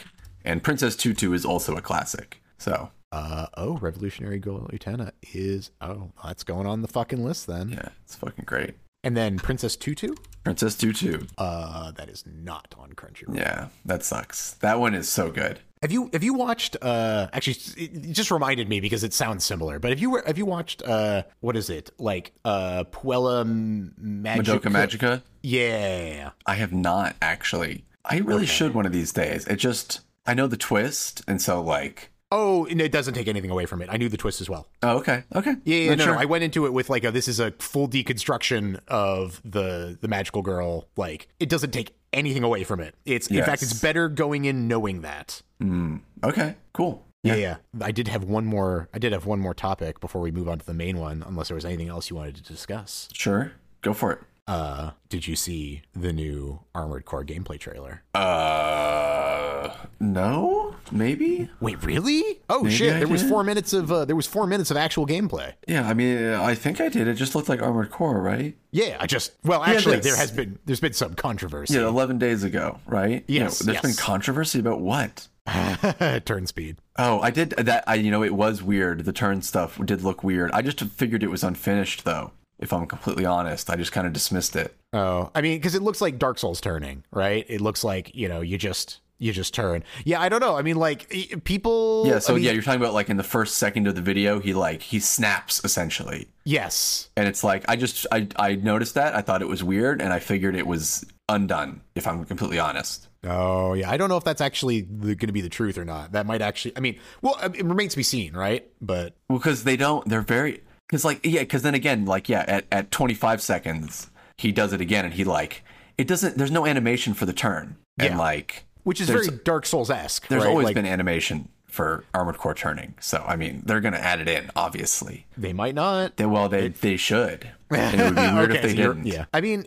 and Princess Tutu is also a classic. So uh oh, Revolutionary Girl Utena is oh that's going on the fucking list then. yeah, it's fucking great. And then Princess Tutu. Princess Tutu. Uh, that is not on Crunchyroll. Yeah, that sucks. That one is so good. Have you have you watched? Uh, actually, it just reminded me because it sounds similar. But have you have you watched? Uh, what is it like? Uh, Puella Magica. Madoka Magica. Yeah. I have not actually. I really should one of these days. It just I know the twist, and so like. Oh, and it doesn't take anything away from it. I knew the twist as well. Oh, okay, okay. Yeah, yeah no, sure. no. I went into it with like a this is a full deconstruction of the the magical girl. Like it doesn't take anything away from it. It's in fact it's better going in knowing that. Hmm. okay, cool. Yeah. yeah, I did have one more. I did have one more topic before we move on to the main one. Unless there was anything else you wanted to discuss. Sure, go for it. Uh, did you see the new Armored Core gameplay trailer? Uh, no, maybe. Wait, really? Oh shit! I There was four minutes of uh, there was four minutes of actual gameplay. Yeah, I mean, I think I did. It just looked like Armored Core, right? Yeah, I just well, actually, this- there has been there's been some controversy. Yeah, eleven days ago, right? You know, Yes, there's been controversy about what? Turn speed. Oh, I did that. I, you know, it was weird. The turn stuff did look weird. I just figured it was unfinished, though. If I'm completely honest, I just kind of dismissed it. Oh, I mean, because it looks like Dark Souls turning, right? It looks like you know you just you just turn. Yeah, I don't know. I mean, like people. Yeah. So I mean, yeah, you're talking about like in the first second of the video, he like he snaps essentially, yes. and it's like I just I I noticed that. I thought it was weird, and I figured it was undone. If I'm completely honest. Oh, yeah. I don't know if that's actually going to be the truth or not. That might actually. I mean, well, it remains to be seen, right? But Well, because they don't. They're very. Because like yeah. Because then again, like yeah, at at 25 seconds, he does it again, and he like it doesn't. There's no animation for the turn, and Yeah. like which is very Dark Souls esque. there's right? always Like, been animation for Armored Core turning. So I mean, they're gonna add it in, obviously. They might not. They, well, they they should. And it would be weird if they so didn't. Yeah. I mean,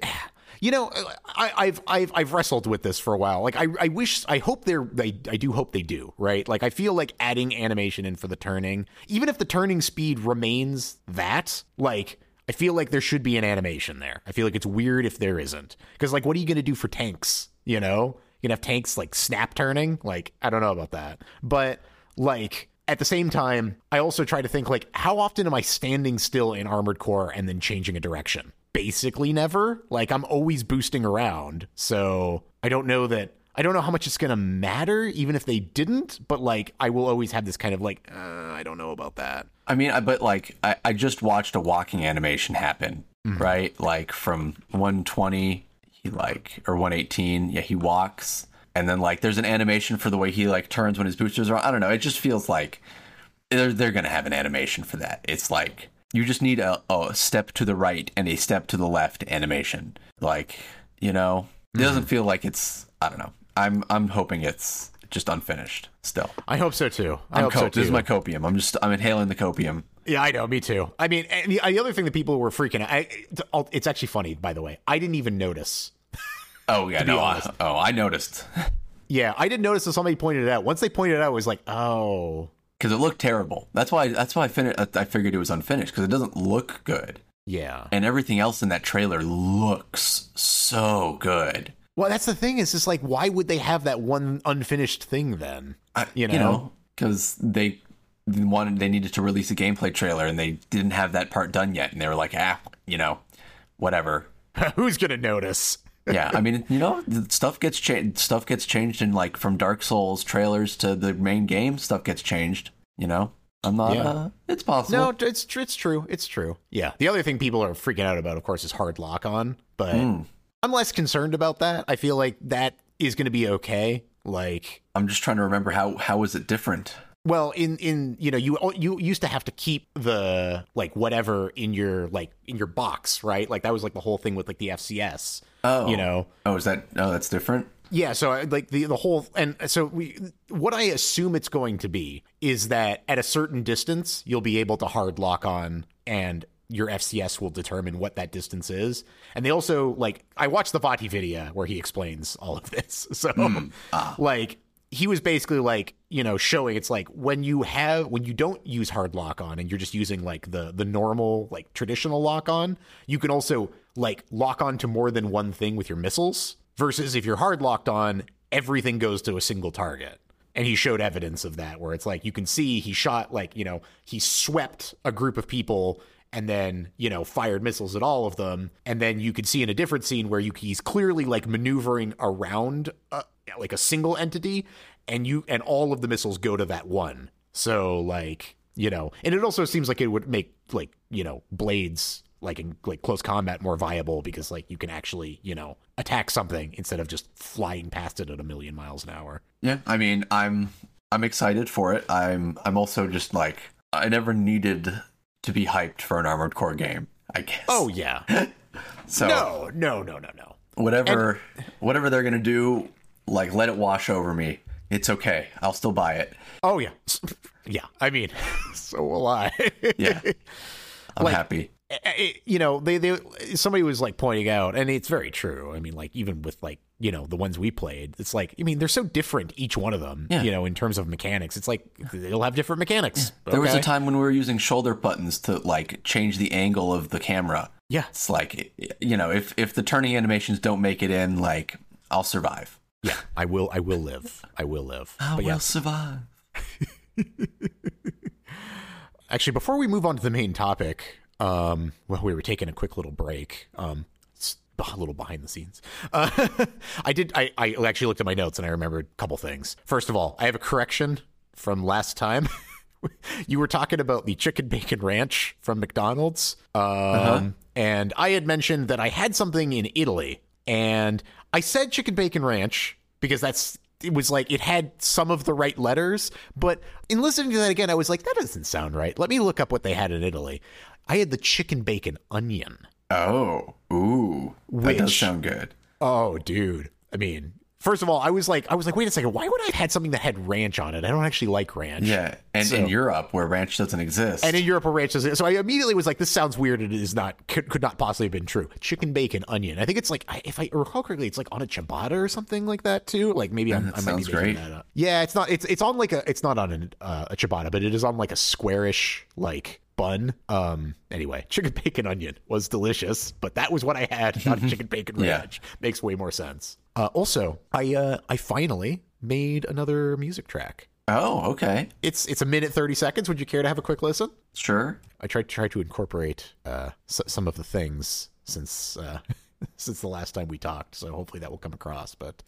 you know, uh, I, I've I've I've wrestled with this for a while. Like, I I wish I hope they're they I do hope they do right. Like, I feel like adding animation in for the turning, even if the turning speed remains that, like. I feel like there should be an animation there. I feel like it's weird if there isn't. Because, like, what are you to do for tanks? You know? You can have tanks, like, snap turning? Like, I don't know about that. But, like, at the same time, I also try to think, like, how often am I standing still in Armored Core and then changing a direction? Basically, never. Like, I'm always boosting around. So, I don't know that. I don't know how much it's going to matter, even if they didn't, but like, I will always have this kind of like, uh, I don't know about that. I mean, I, but like, I, I just watched a walking animation happen, right? Like from 120, he like, or 118, yeah, he walks. And then like, there's an animation for the way he like turns when his boosters are. on. I don't know. It just feels like they're they're gonna have an animation for that. It's like you just need a, a step to the right and a step to the left animation. Like, you know, it doesn't mm-hmm. feel like it's. I don't know. I'm I'm hoping it's just unfinished still. I hope so too. I I'm hope so too. this is my copium. I'm just I'm inhaling the copium. Yeah, I know. Me too. I mean, and the, the other thing that people were freaking out. I, it's actually funny, by the way. I didn't even notice. Oh yeah, no. I, oh, I noticed Yeah, I didn't notice until somebody pointed it out. Once they pointed it out, I was like, oh, because it looked terrible. That's why. That's why I finished. I figured it was unfinished because it doesn't look good, yeah. and everything else in that trailer looks so good. Well, that's the thing. Is just like, why would they have that one unfinished thing then? I, You you know? know, because they wanted they needed to release a gameplay trailer and they didn't have that part done yet, and they were like, ah, you know, whatever. Who's gonna notice? Yeah, I mean, you know, stuff gets changed. Stuff gets changed in like from Dark Souls trailers to the main game. Stuff gets changed. You know, I'm not. Yeah. Uh, it's possible. No, it's it's true. It's true. Yeah. The other thing people are freaking out about, of course, is hard lock on. But Hmm. I'm less concerned about that. I feel like that is going to be okay. Like, I'm just trying to remember how how is it different? Well, in in you know you you used to have to keep the like whatever in your like in your box, right? Like that was like the whole thing with like the FCS. Oh. you know. Oh, is that? Oh, that's different. Yeah, so I- like the the whole and so we what I assume it's going to be is that at a certain distance you'll be able to hard lock on and your FCS will determine what that distance is. And they also like I watched the VaatiVidya where he explains all of this. So hmm. ah. like he was basically like, you know, showing it's like when you have when you don't use hard lock on and you're just using like the the normal like traditional lock on, you can also like lock on to more than one thing with your missiles versus if you're hard locked on, everything goes to a single target. And he showed evidence of that where it's like you can see he shot like, you know, he swept a group of people and then, you know, fired missiles at all of them. And then you could see in a different scene where you he's clearly like maneuvering around a, like a single entity and you and all of the missiles go to that one. So like, you know, and it also seems like it would make like, you know, blades like in like close combat more viable because like you can actually, you know, attack something instead of just flying past it at a million miles an hour. Yeah, I mean, I'm I'm excited for it. I'm I'm also just like I never needed to be hyped for an Armored Core game. I guess. Oh yeah. so No, no, no, no, no. whatever whatever they're gonna do, like let it wash over me. It's okay. I'll still buy it. Oh yeah. Yeah. I mean, so will I. Yeah, I'm Like- happy. You know, they they somebody was like pointing out, and it's very true. I mean, like even with like you know the ones we played, it's like I mean they're so different each one of them. Yeah. You know, in terms of mechanics, it's like they'll have different mechanics. There was a time when we were using shoulder buttons to like change the angle of the camera. Yeah. It's like you know, if if the turning animations don't make it in, like I'll survive. Yeah, I will. I will live. I will live. I but will yeah, survive. actually, before we move on to the main topic, um, well, we were taking a quick little break. Um, a little behind the scenes. Uh, I did. I, I actually looked at my notes and I remembered a couple things. First of all, I have a correction from last time. you were talking about the chicken bacon ranch from McDonald's, um, and I had mentioned that I had something in Italy, and I said chicken bacon ranch because that's it was like it had some of the right letters, but in listening to that again, I was like, that doesn't sound right. Let me look up what they had in Italy. I had the chicken bacon onion. Oh, ooh, that does Which- sound good. Oh, dude. I mean, first of all, I was like, I was like, wait a second, why would I have had something that had ranch on it? I don't actually like ranch. Yeah, and So- in Europe where ranch doesn't exist. And in Europe, where ranch doesn't. Exist. So I immediately was like, "This sounds weird. It is not. Could, could not possibly have been true." Chicken bacon onion. I think it's like, if I recall correctly, it's like on a ciabatta or something like that too. Like maybe I'm, that I might be making great. that up. Yeah, it's not. It's it's on like a. It's not on an, uh, a ciabatta, but it is on like a squarish like bun. Um. Anyway, chicken bacon onion was delicious, but that was what I had. Not chicken bacon Yeah. ranch. Makes way more sense. Uh, also, I uh I finally made another music track. oh, okay, It's it's a minute thirty seconds. Would you care to have a quick listen? sure. I tried try to incorporate uh, s- some of the things since uh, since the last time we talked. So hopefully that will come across. But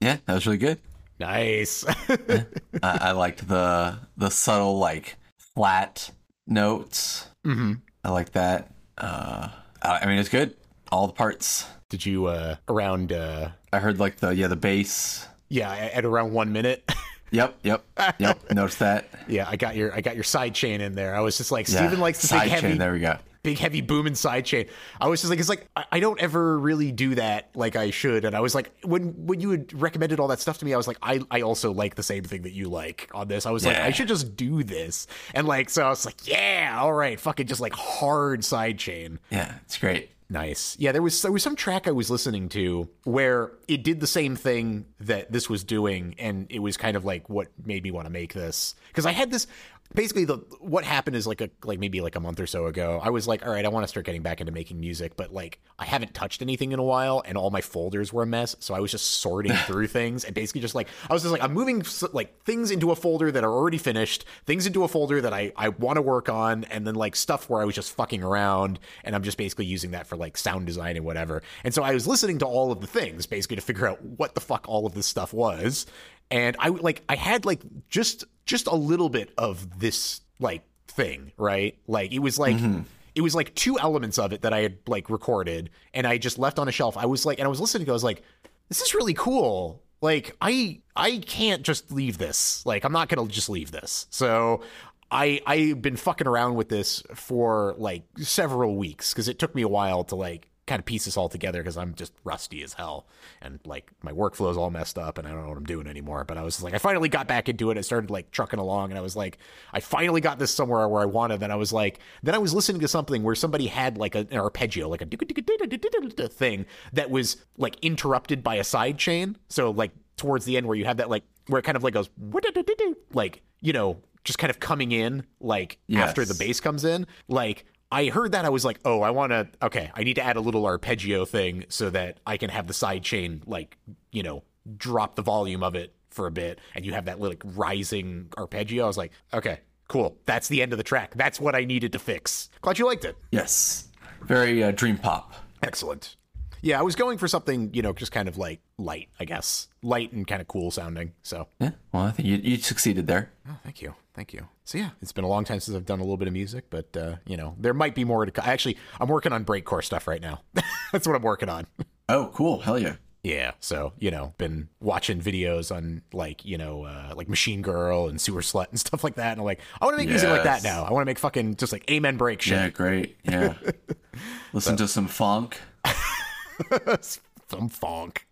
Yeah, that was really good. nice. I, I liked the the subtle like flat notes. Mm-hmm. I like that. Uh, I mean, it's good. All the parts. Did you uh, around? Uh, I heard like the yeah the bass. yeah, at around one minute. Yep, yep, yep. Noticed that. yeah, I got your I got your side chain in there. I was just like Yeah. Steven likes the side big heavy chain. There we go. Big heavy booming side chain. I was just like, it's like I, I don't ever really do that like I should. And I was like, when when you had recommended all that stuff to me, I was like, I I also like the same thing that you like on this. I was like, I should just do this. And like, so I was like, yeah, all right, fucking just like hard side chain. Yeah, it's great. Nice. Yeah, there was there was some track I was listening to where it did the same thing that this was doing, and it was kind of like what made me want to make this because I had this. Basically, the what happened is like a like maybe like a month or so ago. I was like, all right, I want to start getting back into making music, but like I haven't touched anything in a while, and all my folders were a mess. So I was just sorting through things and basically just like I was just like I'm moving like things into a folder that are already finished, things into a folder that I I want to work on, and then like stuff where I was just fucking around, and I'm just basically using that for like sound design and whatever. And so I was listening to all of the things basically to figure out what the fuck all of this stuff was, and I like I had like just just a little bit of this like thing, right? Like it was like mm-hmm. it was like two elements of it that I had like recorded and I just left on a shelf. I was like and I was listening to it, I was like this is really cool. Like I I can't just leave this. Like I'm not gonna just leave this. So I I've been fucking around with this for like several weeks because it took me a while to like kind of piece this all together because I'm just rusty as hell and like my workflow is all messed up and I don't know what I'm doing anymore. But I was like, I finally got back into it. I started like trucking along and I was like, I finally got this somewhere where I wanted. Then I was like, then I was listening to something where somebody had like an arpeggio, like a thing that was like interrupted by a side chain. So like towards the end where you have that like where it kind of like goes like you know just kind of coming in like Yes. after the bass comes in like I heard that I was like, oh, I want to. Okay, I need to add a little arpeggio thing so that I can have the side chain like you know drop the volume of it for a bit, and you have that like rising arpeggio. I was like, okay, cool. That's the end of the track. That's what I needed to fix. Glad you liked it. Yes. Very uh, dream pop. Excellent. Yeah, I was going for something you know just kind of like light, I guess, light and kind of cool sounding. So Yeah. Well, I think you, you succeeded there. Oh, thank you. Thank you. So yeah, it's been a long time since I've done a little bit of music, but uh, you know, there might be more to co- actually I'm working on breakcore stuff right now. That's what I'm working on. Oh, cool. Hell yeah. Yeah, so you know, been watching videos on like you know, uh, like Machine Girl and Sewer Slut and stuff like that, and I'm like, I want to make music like that now. I want to make fucking just like Amen break shit. Yeah, great. Yeah. Listen to some funk. some funk.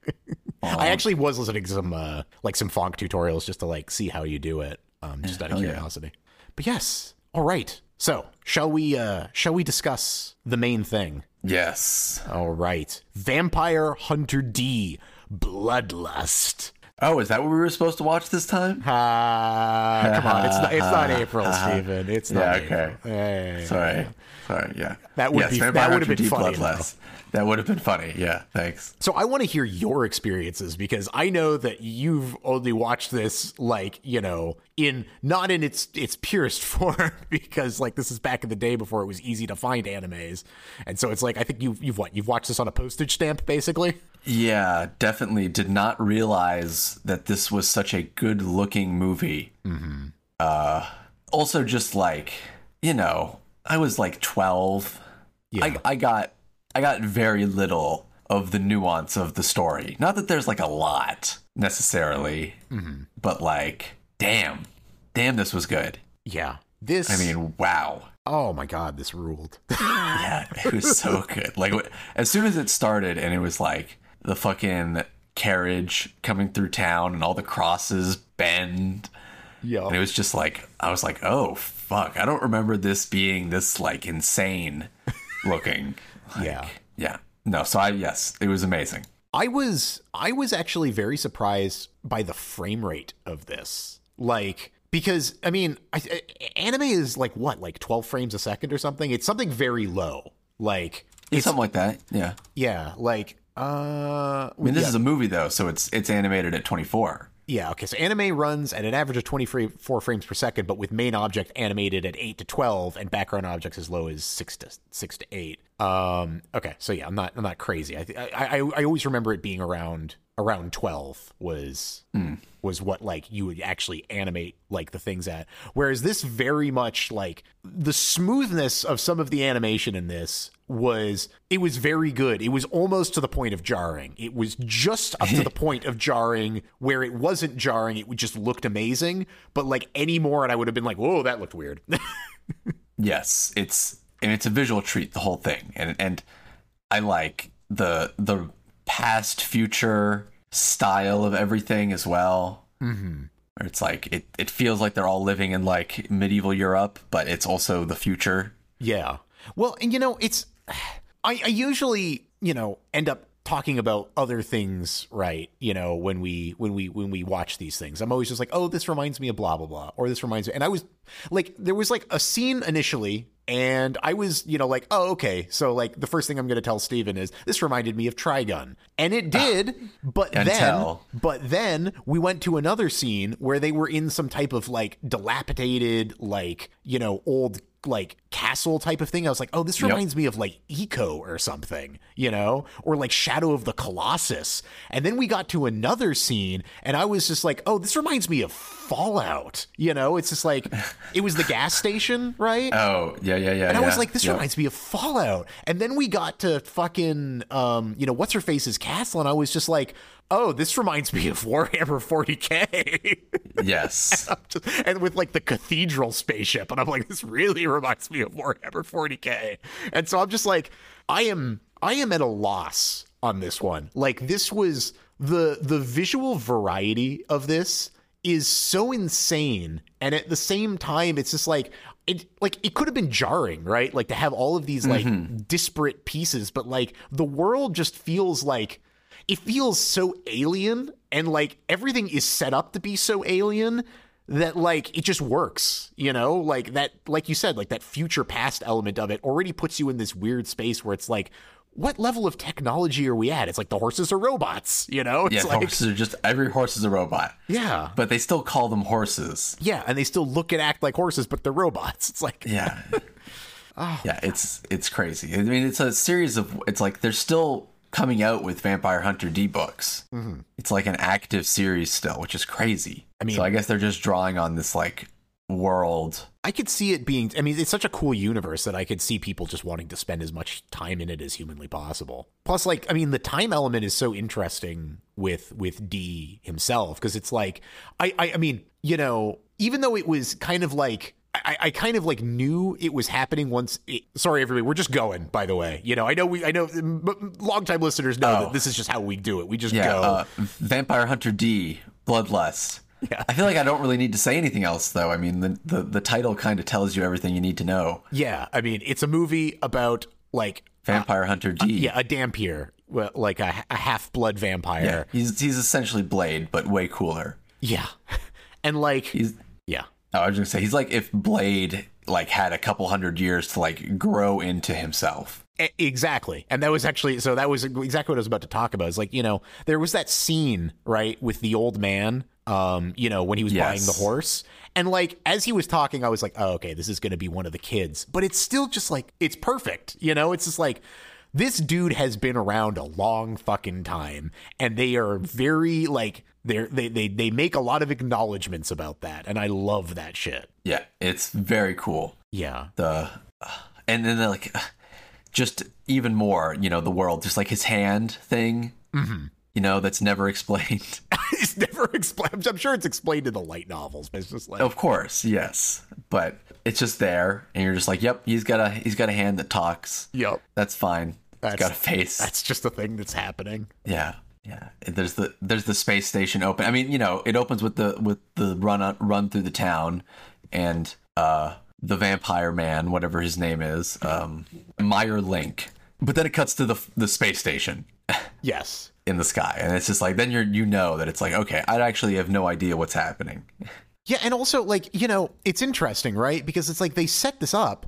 I actually was listening to some uh, like some funk tutorials just to like see how you do it, um, just out of curiosity. yeah. But yes, all right. So shall we uh, shall we discuss the main thing? Yes. All right, Vampire Hunter D, Bloodlust. Oh, is that what we were supposed to watch this time? Ah, come on, it's not, it's not April, Steven. It's not Yeah, April. okay. Hey. Sorry. Sorry, yeah. That would yes, be- that would have been funny, Bloodlust. That would have been funny. Yeah, thanks. So I want to hear your experiences because I know that you've only watched this like, you know, in not in its its purest form because like this is back in the day before it was easy to find animes. And so it's like I think you've you've what? You've watched this on a postage stamp basically? Yeah, definitely did not realize that this was such a good looking movie. Mm-hmm. Uh, also, just like, you know, I was like 12. Yeah. I, I got I got very little of the nuance of the story. Not that there's like a lot necessarily, mm-hmm. but like, damn, damn, this was good. Yeah. This I mean, wow. oh my god, this ruled. Yeah, it was so good. Like as soon as it started, and it was like the fucking carriage coming through town, and all the crosses bend, Yeah. and it was just like I was like, oh fuck, I don't remember this being this like insane looking. Like, Yeah. yeah. No, so I yes, it was amazing. I was I was actually very surprised by the frame rate of this. Like because I mean, I, I- anime is like what, like 12 frames a second or something? It's something very low. Like It's something like that. Yeah. yeah, like uh I mean, this yeah, is a movie though, so it's it's animated at 24. Yeah, okay. So anime runs at an average of 24 frames per second, but with main object animated at 8 to 12 and background objects as low as 6 to 6 to 8. Um okay, so yeah, I'm not I'm not crazy. I I I, I always remember it being around around 12 was was what like you would actually animate like the things at whereas this very much like the smoothness of some of the animation in this was it was very good it was almost to the point of jarring it was just up to the point of jarring where it wasn't jarring it just looked amazing but like any more and i would have been like whoa that looked weird Yes, it's and it's a visual treat the whole thing, and and I like the the past future style of everything as well. Mm-hmm. It's like it it feels like they're all living in like medieval Europe, but it's also the future. Yeah. Well, and you know, it's I, I usually, you know, end up talking about other things, right? You know, when we when we when we watch these things. I'm always just like, "Oh, this reminds me of blah blah blah," or this reminds me. And I was like there was like a scene initially and I was, you know, like, "Oh, okay." So like the first thing I'm going to tell Steven is this reminded me of Trigun. And it ah, did, but then tell. but then we went to another scene where they were in some type of like dilapidated, like, you know, old like castle type of thing. I was like, oh, this reminds me of like Ico or something, you know, or like Shadow of the Colossus. And then we got to another scene, and I was just like, oh, this reminds me of Fallout. You know, it's just like it was the gas station, right? Oh, yeah, yeah, yeah. And I yeah. was like, this Yep. reminds me of Fallout. And then we got to fucking, um, you know, what's her face's castle, and I was just like, oh, this reminds me of Warhammer 40k. Yes. Just- and with like the cathedral spaceship, and I'm like, this really reminds me of Warhammer 40k. And so I'm just like, I am, I am at a loss on this one. Like this was the the visual variety of this is so insane, and at the same time, it's just like. It, like it could have been jarring, right? Like to have all of these like mm-hmm. disparate pieces, but like the world just feels like it feels so alien and like everything is set up to be so alien that like it just works you know like that like you said like that future past element of it already puts you in this weird space where it's like what level of technology are we at it's like the horses are robots you know it's Yeah, like horses are just every horse is a robot. yeah But they still call them horses. yeah and they still look and act like horses but they're robots it's like Yeah. Oh. Yeah, it's it's crazy. I mean, it's a series of it's like they're still coming out with Vampire Hunter D books. Mm-hmm. It's like an active series still, which is crazy. I mean- so I guess they're just drawing on this like world. I could see it being. I mean, it's such a cool universe that I could see people just wanting to spend as much time in it as humanly possible. Plus, like, I mean, the time element is so interesting with with D himself because it's like, I, I, I mean, you know, even though it was kind of like. I, I kind of like knew it was happening once. It, sorry, everybody, we're just going. By the way, you know, I know we, I know, long time listeners know Oh. that this is just how we do it. We just Yeah, go. uh, Vampire Hunter D, Bloodlust. Yeah. I feel like I don't really need to say anything else though. I mean, the the, the title kind of tells you everything you need to know. yeah, I mean, it's a movie about like Vampire Hunter D. yeah, a dhampir, well, like a, a half blood vampire. Yeah, he's he's essentially Blade, but way cooler. Yeah. And like He's I was gonna say he's like if Blade like had a couple hundred years to like grow into himself. Exactly. And that was actually so that was exactly what I was about to talk about. It's like, you know, there was that scene, right, with the old man, um, you know, when he was Yes. buying the horse. And like as he was talking, I was like, oh, okay, this is gonna be one of the kids. But it's still just like it's perfect. You know, it's just like this dude has been around a long fucking time and they are very like they're they they they make a lot of acknowledgments about that and I love that shit. Yeah, it's very cool. Yeah. The and then like just even more, you know, the world, just like his hand thing. Mm-hmm. You know, that's never explained. it's never explained. I'm sure it's explained in the light novels, but it's just like of course, yes, but it's just there, and you're just like, yep, he's got a he's got a hand that talks. Yep. That's fine. That's- It's got a face. That's just a thing that's happening. Yeah, yeah. There's the there's the space station open. I mean, you know, it opens with the with the run on, run through the town, and uh the vampire man, whatever his name is, um Meier Link. But then it cuts to the the space station Yes. in the sky, and it's just like then you're you know that it's like okay, I actually have no idea what's happening. Yeah, and also like, you know, it's interesting, right? Because it's like they set this up.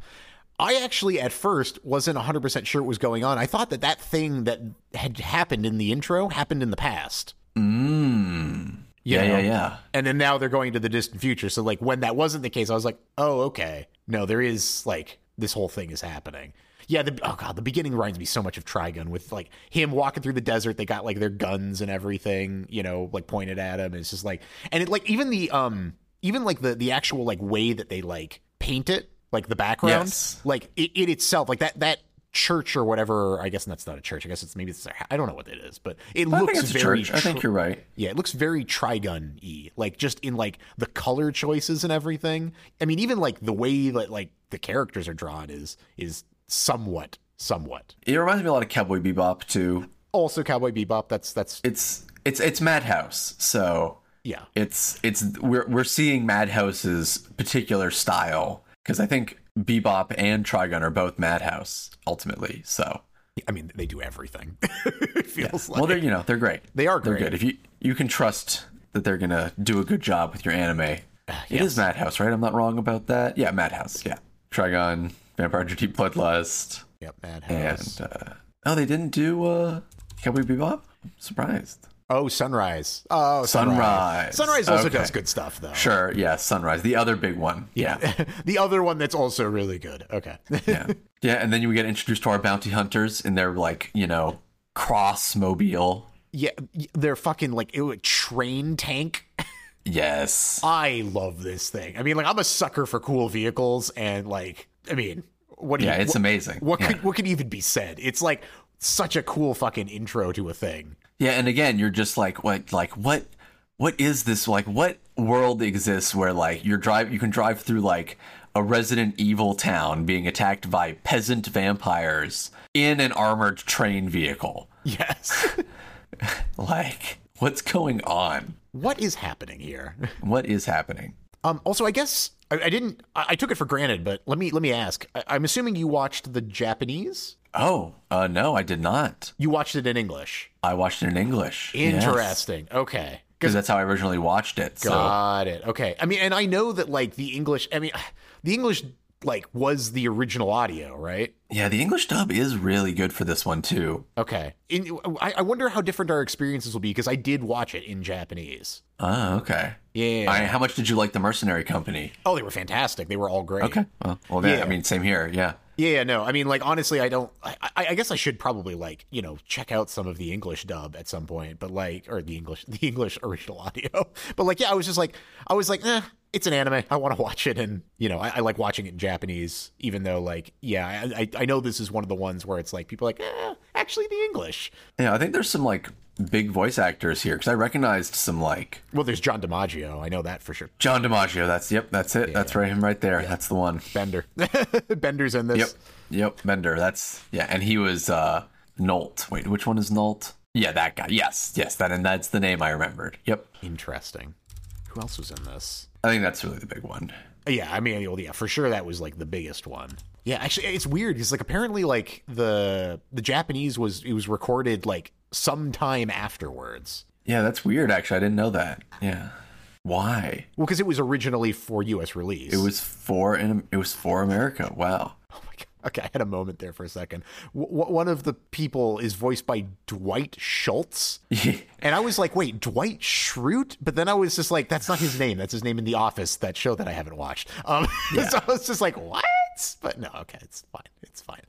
I actually at first wasn't 100% sure what was going on. I thought that that thing that had happened in the intro happened in the past. Mm. Yeah, know? yeah, yeah. And then now they're going to the distant future. So like when that wasn't the case, I was like, "Oh, okay. No, there is like this whole thing is happening." Yeah, the, oh god, the beginning reminds me so much of Trigun with like him walking through the desert. They got like their guns and everything, you know, like pointed at him. It's just like, and it like even the um even like the the actual like way that they like paint it, like the background, Yes. like it, it itself, like that that church or whatever. I guess that's not a church. I guess it's maybe it's their, I don't know what it is, but it I looks think it's a very. church. I think you're right. yeah, it looks very Trigun y, like just in like the color choices and everything. I mean, even like the way that like the characters are drawn is is somewhat somewhat. It reminds me a lot of Cowboy Bebop too. Also, Cowboy Bebop. That's that's It's it's it's Madhouse, so yeah, it's it's we're we're seeing Madhouse's particular style because I think Bebop and Trigun are both Madhouse ultimately. So I mean, they do everything. it feels like well, they're you know they're great. They are They're good. If you you can trust that they're gonna do a good job with your anime. It yes. is Madhouse, right? I'm not wrong about that. Yeah, Madhouse. Yeah, Trigun, Vampire Hunter D Bloodlust, yep, Madhouse. and uh, oh, they didn't do uh, Cowboy Bebop. I'm surprised. Oh, Sunrise. Oh, Sunrise. Sunrise also Okay. does good stuff, though. Sure, yeah, Sunrise, the other big one. Yeah. the other one that's also really good. Okay. yeah. Yeah, and then you get introduced to our bounty hunters in their like, you know, cross mobile. yeah, they're fucking like ew, a train tank. Yes. I love this thing. I mean, like I'm a sucker for cool vehicles, and like, I mean, what? Do you Yeah, you, it's what, amazing. What yeah. could what could even be said? It's like such a cool fucking intro to a thing. Yeah, and again, you're just like, what, like, what, what is this? Like, what world exists where like you're drive, you can drive through like a Resident Evil town being attacked by peasant vampires in an armored train vehicle? Yes. Like, what's going on? what is happening here? What is happening? Um. Also, I guess I, I didn't. I, I took it for granted, but let me let me ask. I, I'm assuming you watched the Japanese. Oh, uh, no, I did not. You watched it in English. I watched it in English. yes. Interesting. Okay. because that's how I originally watched it. So Got it. Okay. I mean, and I know that like the English. I mean, the English like was the original audio, right? yeah, the English dub is really good for this one too. Okay. In, I, I wonder how different our experiences will be because I did watch it in Japanese. Oh, okay. Yeah. I, how much did you like the Mercenary Company? oh, they were fantastic. They were all great. Okay. Well, well Yeah. I mean, same here. Yeah. Yeah, no. I mean, like honestly, I don't. I, I, guess I should probably like you know check out some of the English dub at some point, but like or the English the English original audio. But like, yeah, I was just like, I was like, eh, it's an anime. I want to watch it, and you know, I, I like watching it in Japanese, even though like, yeah, I, I know this is one of the ones where it's like people like, eh, actually the English. Yeah, I think there's some like big voice actors here because I recognized some like Well, there's John DiMaggio. I know that for sure. John DiMaggio. That's yep, that's it. That's right, him right there. That's the one. Bender, Bender's in this. Yep, yep, Bender. That's yeah, and he was uh Nolt. Wait, which one is Nolt? Yeah, that guy. Yes, yes, that and that's the name I remembered. Yep, Interesting. Who else was in this? I think that's really the big one. Yeah, I mean, well, yeah, for sure that was like the biggest one. Yeah, actually, it's weird because like apparently like the the Japanese was it was recorded like sometime afterwards. Yeah, that's weird. Actually, I didn't know that. Yeah, why? Well, because it was originally for U.S. release. It was for in, it was for America. Wow. Oh my god. Okay, I had a moment there for a second. W- w- one of the people is voiced by Dwight Schultz, and I was like, "Wait, Dwight Schrute?" But then I was just like, "That's not his name. That's his name in The Office, that show that I haven't watched." Um, so I was just like, "What?" But no, okay, it's fine. It's fine.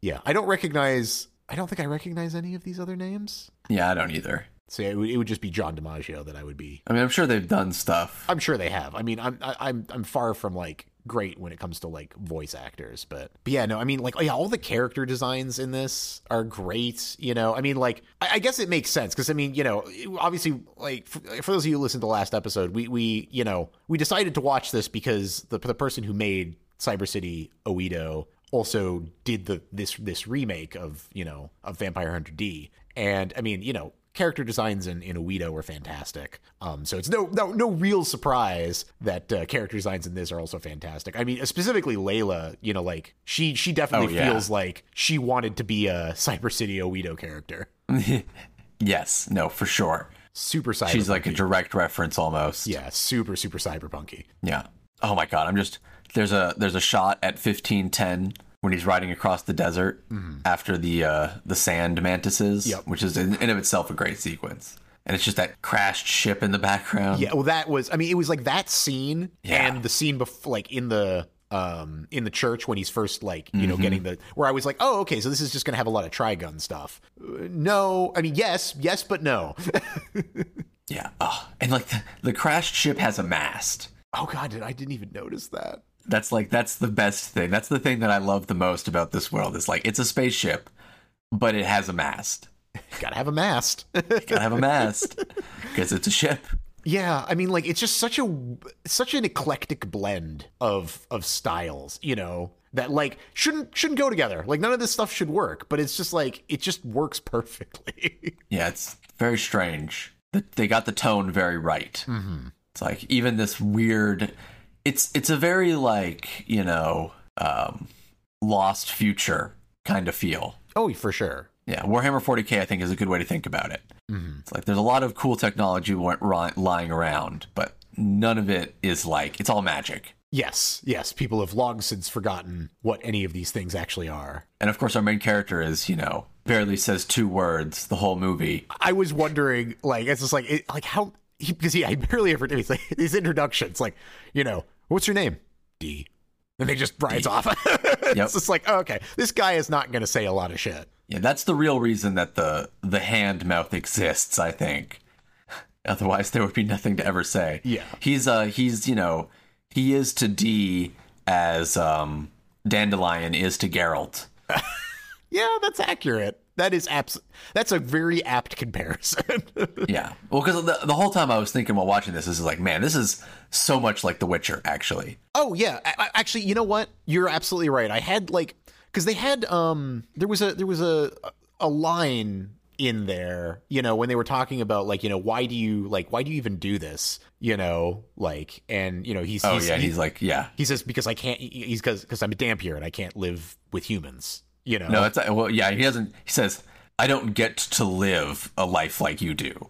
Yeah, I don't recognize. I don't think I recognize any of these other names. yeah, I don't either. So it would, it would just be John DiMaggio that I would be. I mean, I'm sure they've done stuff. I'm sure they have. I mean, I'm I, I'm I'm far from like great when it comes to like voice actors, but but yeah, no, I mean like oh, yeah, all the character designs in this are great. You know, I mean like I, I guess it makes sense because I mean you know obviously like for, for those of you who listened to the last episode, we we you know we decided to watch this because the the person who made Cyber City Oedo also did the this this remake of you know of Vampire Hunter D, and I mean you know character designs in, in Oedo were fantastic. Um, so it's no no no real surprise that uh, character designs in this are also fantastic. I mean, specifically Leila, you know, like she she definitely Oh, yeah. feels like she wanted to be a Cyber City Oedo character. Yes, no, for sure. Super cyber. She's like a direct reference almost. yeah, super super cyberpunky. Yeah. Oh my god, I'm just there's a there's a shot at 1510 when he's riding across the desert after the uh the sand mantises, Yep. which is in, in of itself a great sequence. And it's just that crashed ship in the background. Yeah, well, that was. I mean, it was like that scene Yeah. and the scene before, like in the um in the church when he's first like you Mm-hmm. know getting the where I was like, oh, okay, so this is just gonna have a lot of trigun stuff. Uh, no, I mean, yes, yes, but no. Yeah. Oh, and like the, the crashed ship has a mast. oh God, did I didn't even notice that. That's like that's the best thing. That's the thing that I love the most about this world. Is like it's a spaceship, but it has a mast. Gotta have a mast. Gotta have a mast because it's a ship. Yeah, I mean, like it's just such a such an eclectic blend of of styles, you know, that like shouldn't shouldn't go together. Like none of this stuff should work, but it's just like it just works perfectly. Yeah, it's very strange. They got the tone very right. Mm-hmm. It's like even this weird. It's it's a very like you know um, lost future kind of feel. oh, for sure. Yeah, Warhammer 40k I think is a good way to think about it. It's like there's a lot of cool technology lying around, but none of it is like it's all magic. Yes, yes, people have long since forgotten what any of these things actually are. And of course, our main character is you know barely says two words the whole movie. I was wondering, like, it's just like, it, like how because he, I barely ever he's like his introductions, like, you know, what's your name? D. And they just rides off. it's Yep. just like, oh, okay, this guy is not going to say a lot of shit. Yeah, that's the real reason that the the hand mouth exists, I think. Otherwise there would be nothing to ever say. Yeah. He's uh he's, you know, he is to D as um Dandelion is to Geralt. Yeah, that's accurate. That is abs- That's a very apt comparison. Yeah. Well, because the, the whole time I was thinking while watching this, this is like, man, this is so much like The Witcher, actually. oh yeah, I, I- actually, you know what? You're absolutely right. I had like because they had um there was a there was a a line in there you know when they were talking about like you know why do you like why do you even do this you know like and you know he's Oh he's, yeah, he- he's like, yeah. he says because I can't he's because because I'm a dhampir and I can't live with humans you know No, it's well, yeah. He doesn't. He says, "I don't get to live a life like you do."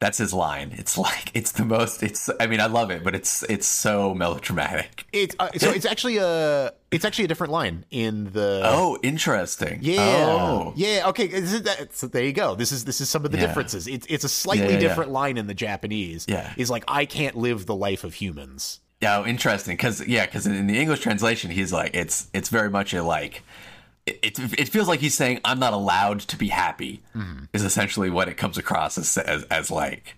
That's his line. It's like it's the most. It's. I mean, I love it, but it's it's so melodramatic. it's uh, so it's actually a it's actually a different line in the Oh, interesting. Yeah. Oh. Yeah. Okay. Is it that, so there you go. This is this is some of the Yeah. differences. It's it's a slightly Yeah, yeah, yeah. different line in the Japanese. Yeah. Is like I can't live the life of humans. Yeah, oh, interesting. Because yeah, because in, in the English translation, he's like, it's it's very much a like. It, it, feels like he's saying I'm not allowed to be happy. Mm-hmm. Is essentially what it comes across as, as as like,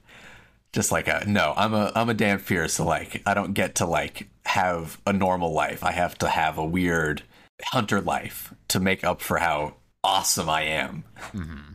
just like a no. I'm a I'm a damn fierce. So like I don't get to like have a normal life. I have to have a weird hunter life to make up for how awesome I am. Mm-hmm.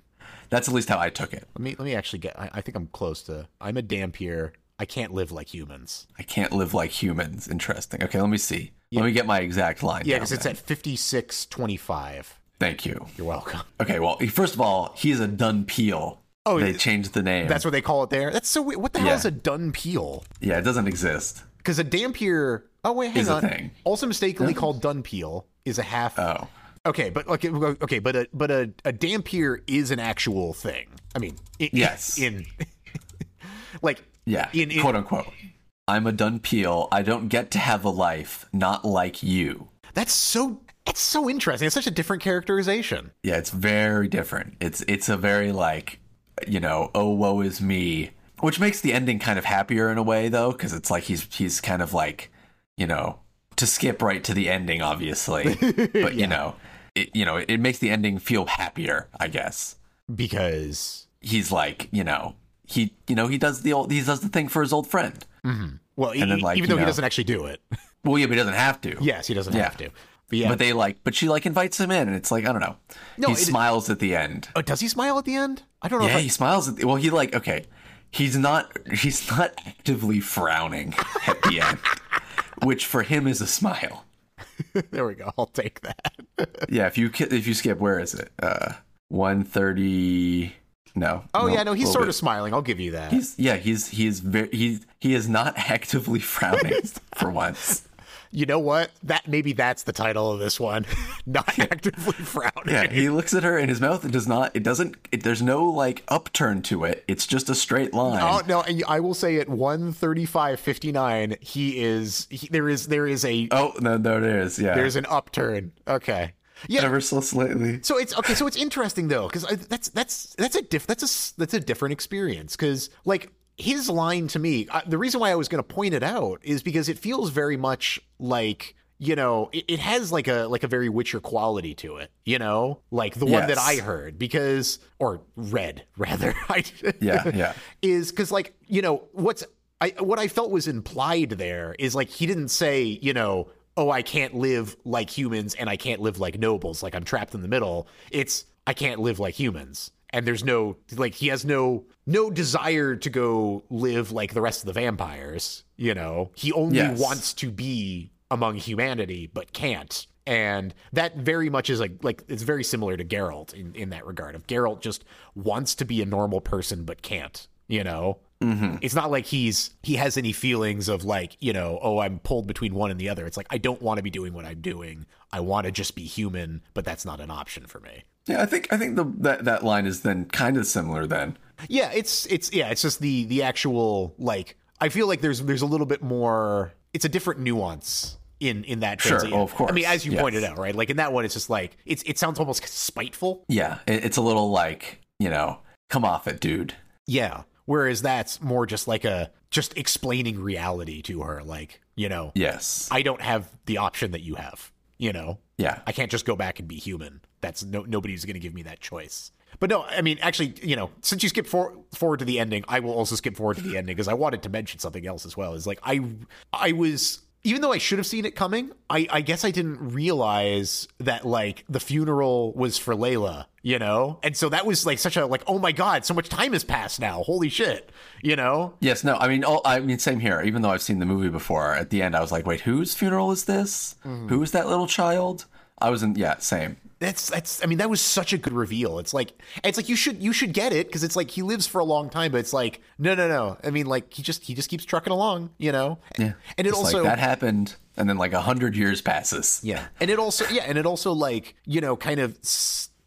That's at least how I took it. Let me let me actually get. I, I think I'm close to. I'm a dhampir. I can't live like humans. I can't live like humans. Interesting. Okay, let me see. Let me get my exact line. Yeah, because it's at 5625. Thank you. You're welcome. Okay, well, first of all, he's a Dun Peel. Oh, they changed the name. That's what they call it there. That's so weird. What the hell is a dun peel? yeah, it doesn't exist. Because a dhampir. Oh wait, hang Is a on. thing. Also mistakenly called dun peel is a half. Oh, Okay, but okay, okay, but a but a, a dhampir is an actual thing. I mean, in, Yes. in like yeah, in, in quote unquote. I'm a Dun Peel. I don't get to have a life, not like you. that's so that's so interesting. It's such a different characterization. Yeah, it's very different. It's it's a very like, you know, oh woe is me, which makes the ending kind of happier in a way though, because it's like he's he's kind of like, you know, to skip right to the ending, obviously, but you know, it, you know, it makes the ending feel happier, I guess. because he's like, you know, he, you know, he does the old, he does the thing for his old friend. well, e- then, like, even though he doesn't actually do it. Well, yeah, but he doesn't have to. yes, he doesn't Yeah. have to. But yeah, But they like, but she like invites him in, and it's like, I don't know. No, he it- smiles at the end. oh, does he smile at the end? I don't know. Yeah, if he smiles at. The, well, he like, okay, he's not, he's not actively frowning at the end, which for him is a smile. There we go. I'll take that. Yeah, if you if you skip, where is it? Uh, one thirty. No. Oh no, yeah, no, he's sort bit. of smiling. I'll give you that. He's yeah, he's he's very he he is not actively frowning for once. you know what? That maybe that's the title of this one. Not actively frowning. Yeah, he looks at her and his mouth It does not. It doesn't. It, there's no like upturn to it. It's just a straight line. Oh no! And I will say at one thirty five fifty nine, he is. He, there is there is a Oh no, no, there is. Yeah, there's an upturn. Okay. Yeah. ever so slightly. So it's okay. So it's interesting though, because that's that's that's a diff that's a that's a different experience. Because like his line to me, uh, the reason why I was going to point it out is because it feels very much like you know it, it has like a like a very Witcher quality to it. You know, like the one that I heard because or read rather. Yeah, yeah. is because like you know what's I what I felt was implied there is like he didn't say you know oh I can't live like humans and I can't live like nobles like I'm trapped in the middle. It's I can't live like humans. And there's no like he has no no desire to go live like the rest of the vampires you know? He only Yes. wants to be among humanity but can't. And that very much is like like it's very similar to Geralt in, in that regard. If Geralt just wants to be a normal person but can't, you know, mm-hmm. it's not like he's he has any feelings of like you know oh I'm pulled between one and the other. It's like I don't want to be doing what I'm doing. I want to just be human, but that's not an option for me. Yeah, I think I think the that that line is then kind of similar. Then Yeah, it's it's yeah, it's just the the actual like I feel like there's there's a little bit more it's a different nuance in in that Sure. Oh, of course. I mean, as you Yes. pointed out, right? Like in that one, it's just like it's it sounds almost spiteful. Yeah, it, it's a little like you know, come off it, dude. Yeah. Whereas that's more just like a just explaining reality to her, like you know, Yes. I don't have the option that you have. You know, yeah. I can't just go back and be human. That's no nobody's going to give me that choice. But no, I mean, actually, you know, since you skip for, forward to the ending, I will also skip forward to the ending because I wanted to mention something else as well. Is like I, I was even though I should have seen it coming, I, I guess I didn't realize that like the funeral was for Leila, you know, and so that was like such a like oh my god, so much time has passed now, holy shit, you know. Yes. No. I mean, all, I mean, same here. Even though I've seen the movie before, at the end I was like, wait, whose funeral is this? Mm-hmm. Who is that little child? I was in. Yeah. Same. That's that's I mean that was such a good reveal. It's like it's like you should you should get it because it's like he lives for a long time, but it's like no no no. I mean like he just he just keeps trucking along, you know. Yeah. and it Just also like that happened, and then like a hundred years passes. yeah, and it also yeah, and it also like you know kind of.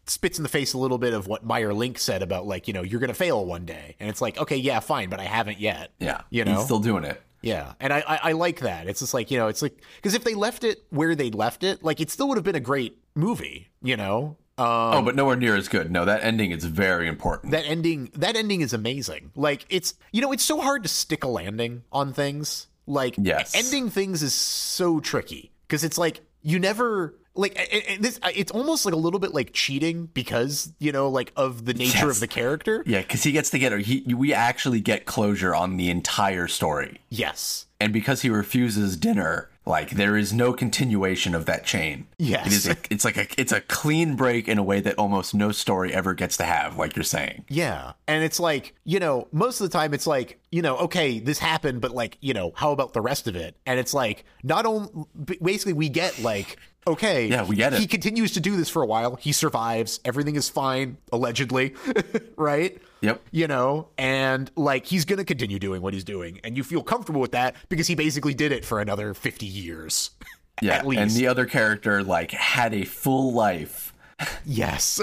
Spits in the face a little bit of what Meier Link said about like you know you're gonna fail one day and it's like okay yeah fine but I haven't yet Yeah. you know He's still doing it. Yeah, and I, I I like that. It's just like you know, it's like because if they left it where they left it, like it still would have been a great movie. You know, um, oh, but nowhere near as good. No, that ending is very important. that ending that ending is amazing. Like it's you know, it's so hard to stick a landing on things. Like Yes. ending things is so tricky because it's like you never like this. Uh, it's almost like a little bit like cheating because you know, like of the nature Yes. of the character. yeah, because he gets to get. He we actually get closure on the entire story, Yes. and because he refuses dinner, like there is no continuation of that chain. Yes. It is. A, it's like a. It's a clean break in a way that almost no story ever gets to have. Like you're saying. Yeah. And it's like, you know, most of the time it's like, you know, okay, this happened, but like, you know, how about the rest of it? And it's like, not only, basically, we get like, okay, Yeah, we get it. He continues to do this for a while. He survives. Everything is fine, allegedly, right? Yep. You know, and like he's going to continue doing what he's doing. And you feel comfortable with that because he basically did it for another 50 years. Yeah, At least. and the other character like had a full life. Yes.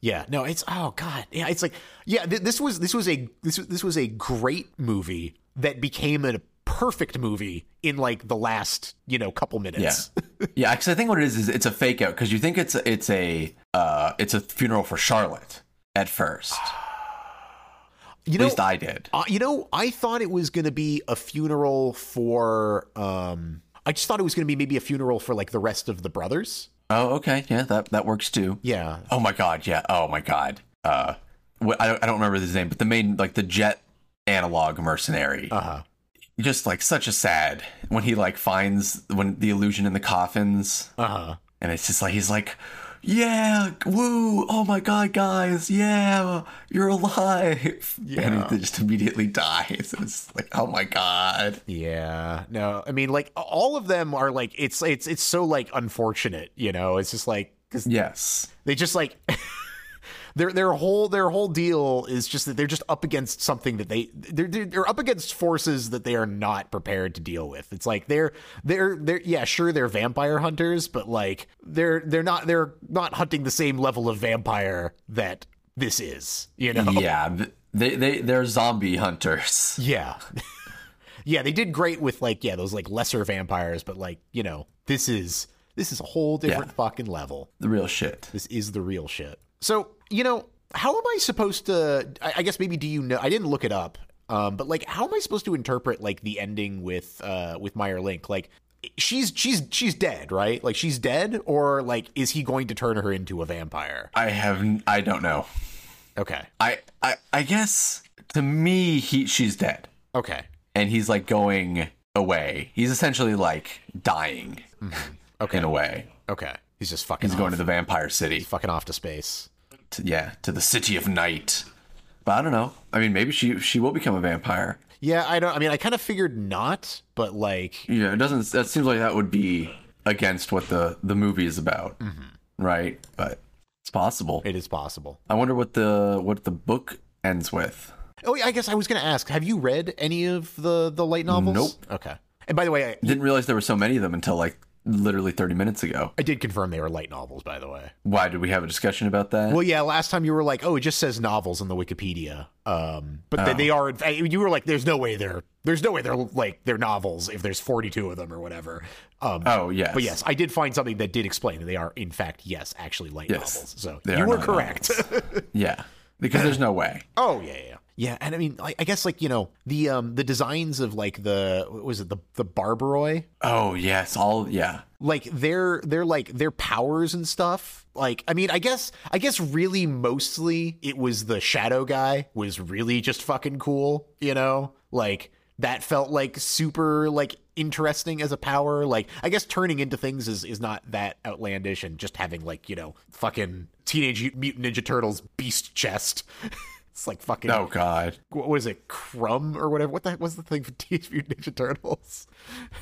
yeah. No. It's oh god. Yeah. It's like yeah. Th- this was this was a this was- this was a great movie that became a perfect movie in like the last you know couple minutes. yeah. yeah. Because I think what it is is it's a fake out because you think it's a, it's a uh it's a funeral for Charlotte at first. you At know. least I did. uh, you know, I thought it was going to be a funeral for. um I just thought it was going to be maybe a funeral for like the rest of the brothers. Oh, okay. Yeah, that that works too. Yeah. Oh my god. Yeah. Oh my god. Uh, I don't I don't remember his name, but the main like the jet analog mercenary. Uh huh. Just like such a sad when he like finds when the illusion in the coffins, Uh huh. and it's just like he's like. Yeah, woo! Oh my god, guys! Yeah, you're alive. Yeah. and just immediately dies. It's like, oh my god. Yeah. No. I mean, like all of them are like it's it's it's so like unfortunate. You know, it's just like 'cause Yes. they just like their their whole their whole deal is just that they're just up against something that they they're they're they're up against forces that they are not prepared to deal with. It's like they're they're they're yeah sure they're vampire hunters, but like they're they're not they're not hunting the same level of vampire that this is. You know? Yeah, they they they're zombie hunters. Yeah. yeah, they did great with like yeah, those like lesser vampires, but like, you know, this is this is a whole different fucking level. The real shit. This is the real shit. So, you know, how am I supposed to I, I guess maybe do you know I didn't look it up. Um, but like how am I supposed to interpret like the ending with uh with Meier Link? Like she's she's she's dead, right? Like she's dead or like is he going to turn her into a vampire? I have I don't know. Okay. I I I guess to me he she's dead Okay. and he's like going away. He's essentially like dying Okay. in a way. Okay. He's just fucking He's off, going to the vampire city. fucking off to space. To, yeah, to the city of night. But I don't know. I mean, maybe she she will become a vampire. Yeah, I don't I mean I kind of figured not, but like Yeah, it doesn't. That seems like that would be against what the the movie is about, mm-hmm. right? But it's possible. it is possible. I wonder what the what the book ends with. Oh, yeah, I guess I was going to ask, have you read any of the the light novels? Nope. Okay. And by the way, I, Didn't realize there were so many of them until like literally 30 minutes ago. I did confirm they were light novels, by the way. Why did we have a discussion about that? Well, yeah, last time you were like, "Oh, it just says novels in the Wikipedia," um, but they, Oh. they are. You were like, "There's no way they're there's no way they're like they're novels if there's 42 of them or whatever." Um, oh, yes. But yes, I did find something that did explain that they are, in fact, yes, actually light Yes, novels. So you were correct. Yeah. Because there's no way. oh yeah, yeah, yeah. And I mean, I, I guess like you know the um the designs of like the what was it the the Barbaroi Oh, yes. All, yeah. like their their like their powers and stuff like i mean i guess i guess really mostly it was the shadow guy was really just fucking cool you know like that felt like super like interesting as a power like i guess turning into things is is not that outlandish and just having like you know fucking teenage mutant ninja turtles beast chest it's like fucking Oh, God. what was it crumb or whatever what the heck was the thing for teenage mutant ninja turtles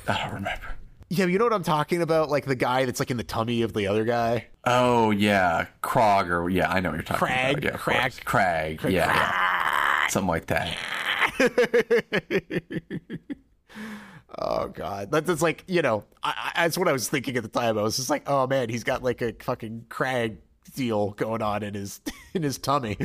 I don't remember. yeah, you know what I'm talking about? Like the guy that's like in the tummy of the other guy. Oh, yeah. Krog or, yeah, I know what you're talking Crag, about. Yeah, Crag. course. Crag. Yeah, yeah. Something like that. Oh god, that's like you know, I, I, that's what I was thinking at the time. I was just like, oh man, he's got like a fucking crag deal going on in his in his tummy.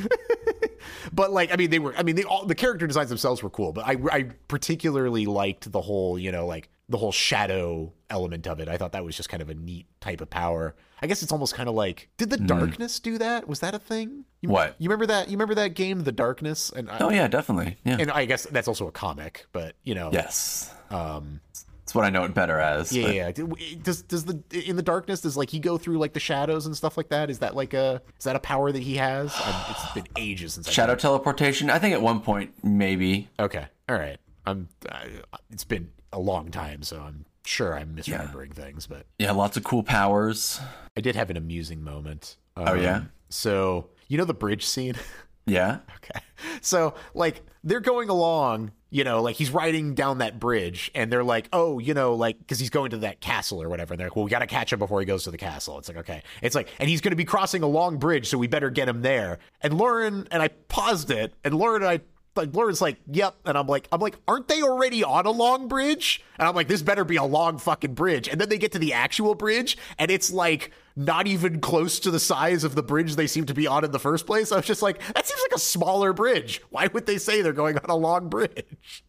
But like, I mean, they were, I mean, they all the character designs themselves were cool, but I I particularly liked the whole you know like the whole shadow element of it. I thought that was just kind of a neat type of power. I guess it's almost kind of like, did the darkness do that? Was that a thing? You, What? you remember that? You remember that game, The Darkness? And I, Oh, yeah, definitely. Yeah. and I guess that's also a comic, but you know, yes. um, That's what I know it better as. yeah, but- yeah. yeah. Does does the in the darkness does like he go through like the shadows and stuff like that? Is that like a is that a power that he has? i it's been ages since I Shadow teleportation. I think at one point, maybe. Okay, all right. I'm. I, it's been a long time, so I'm sure I'm misremembering things, but Yeah, lots of cool powers. I did have an amusing moment. Oh, yeah? Um, So you know the bridge scene. Yeah. Okay. So, like, they're going along, you know, like he's riding down that bridge, and they're like, oh, you know, like, because he's going to that castle or whatever. And they're like, well, we got to catch him before he goes to the castle. It's like, okay. It's like, and he's going to be crossing a long bridge, so we better get him there. And Lauren, and I paused it, and Lauren and I, like, Lauren's like, yep. And I'm like, I'm like, aren't they already on a long bridge? And I'm like, this better be a long fucking bridge. And then they get to the actual bridge, and it's like, not even close to the size of the bridge they seem to be on in the first place. I was just like, that seems like a smaller bridge. Why would they say they're going on a long bridge?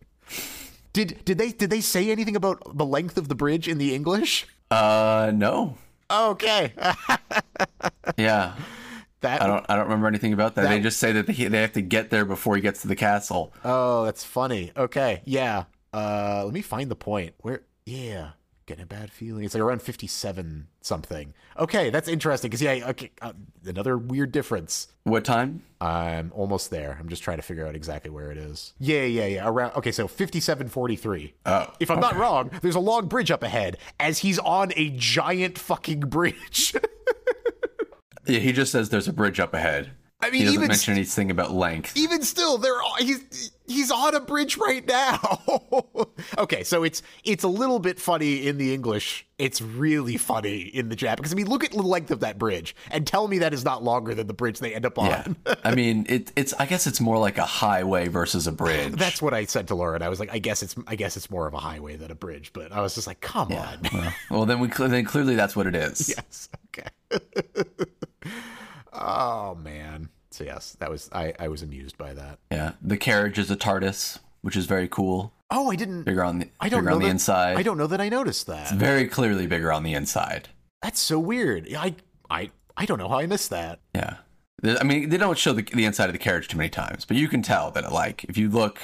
Did did they did they say anything about the length of the bridge in the English? Uh, no. Okay, Yeah. That I don't. I don't remember anything about that. That- they just say that they, they have to get there before he gets to the castle. oh, that's funny. Okay, yeah. Uh, let me find the point where. Yeah, getting a bad feeling. It's like around fifty-seven something. Okay, that's interesting because yeah, okay, uh, another weird difference. What time? I'm almost there. I'm just trying to figure out exactly where it is. Yeah, yeah, yeah. Around okay, so 5743. Oh, If I'm not wrong, there's a long bridge up ahead as he's on a giant fucking bridge. Yeah, he just says there's a bridge up ahead. I mean, He doesn't even mention anything about length. even still, they're all- he's he's on a bridge right now. okay, so it's it's a little bit funny in the English. It's really funny in the Japanese. because I mean, look at the length of that bridge and tell me that is not longer than the bridge they end up on. Yeah, I mean, it, it's. I guess it's more like a highway versus a bridge. That's what I said to Lauren. I was like, I guess it's I guess it's more of a highway than a bridge, but I was just like, come on. well, well, then we then clearly that's what it is. yes. Okay. Oh man. So yes, that was I I was amused by that. Yeah, the carriage is a TARDIS, which is very cool. Oh, I didn't Bigger on the I don't bigger know on the that- inside. I don't know that I noticed that. It's Very clearly bigger on the inside. That's so weird. I I I don't know how I missed that. Yeah. I mean, they don't show the, the inside of the carriage too many times, but you can tell that, like, if you look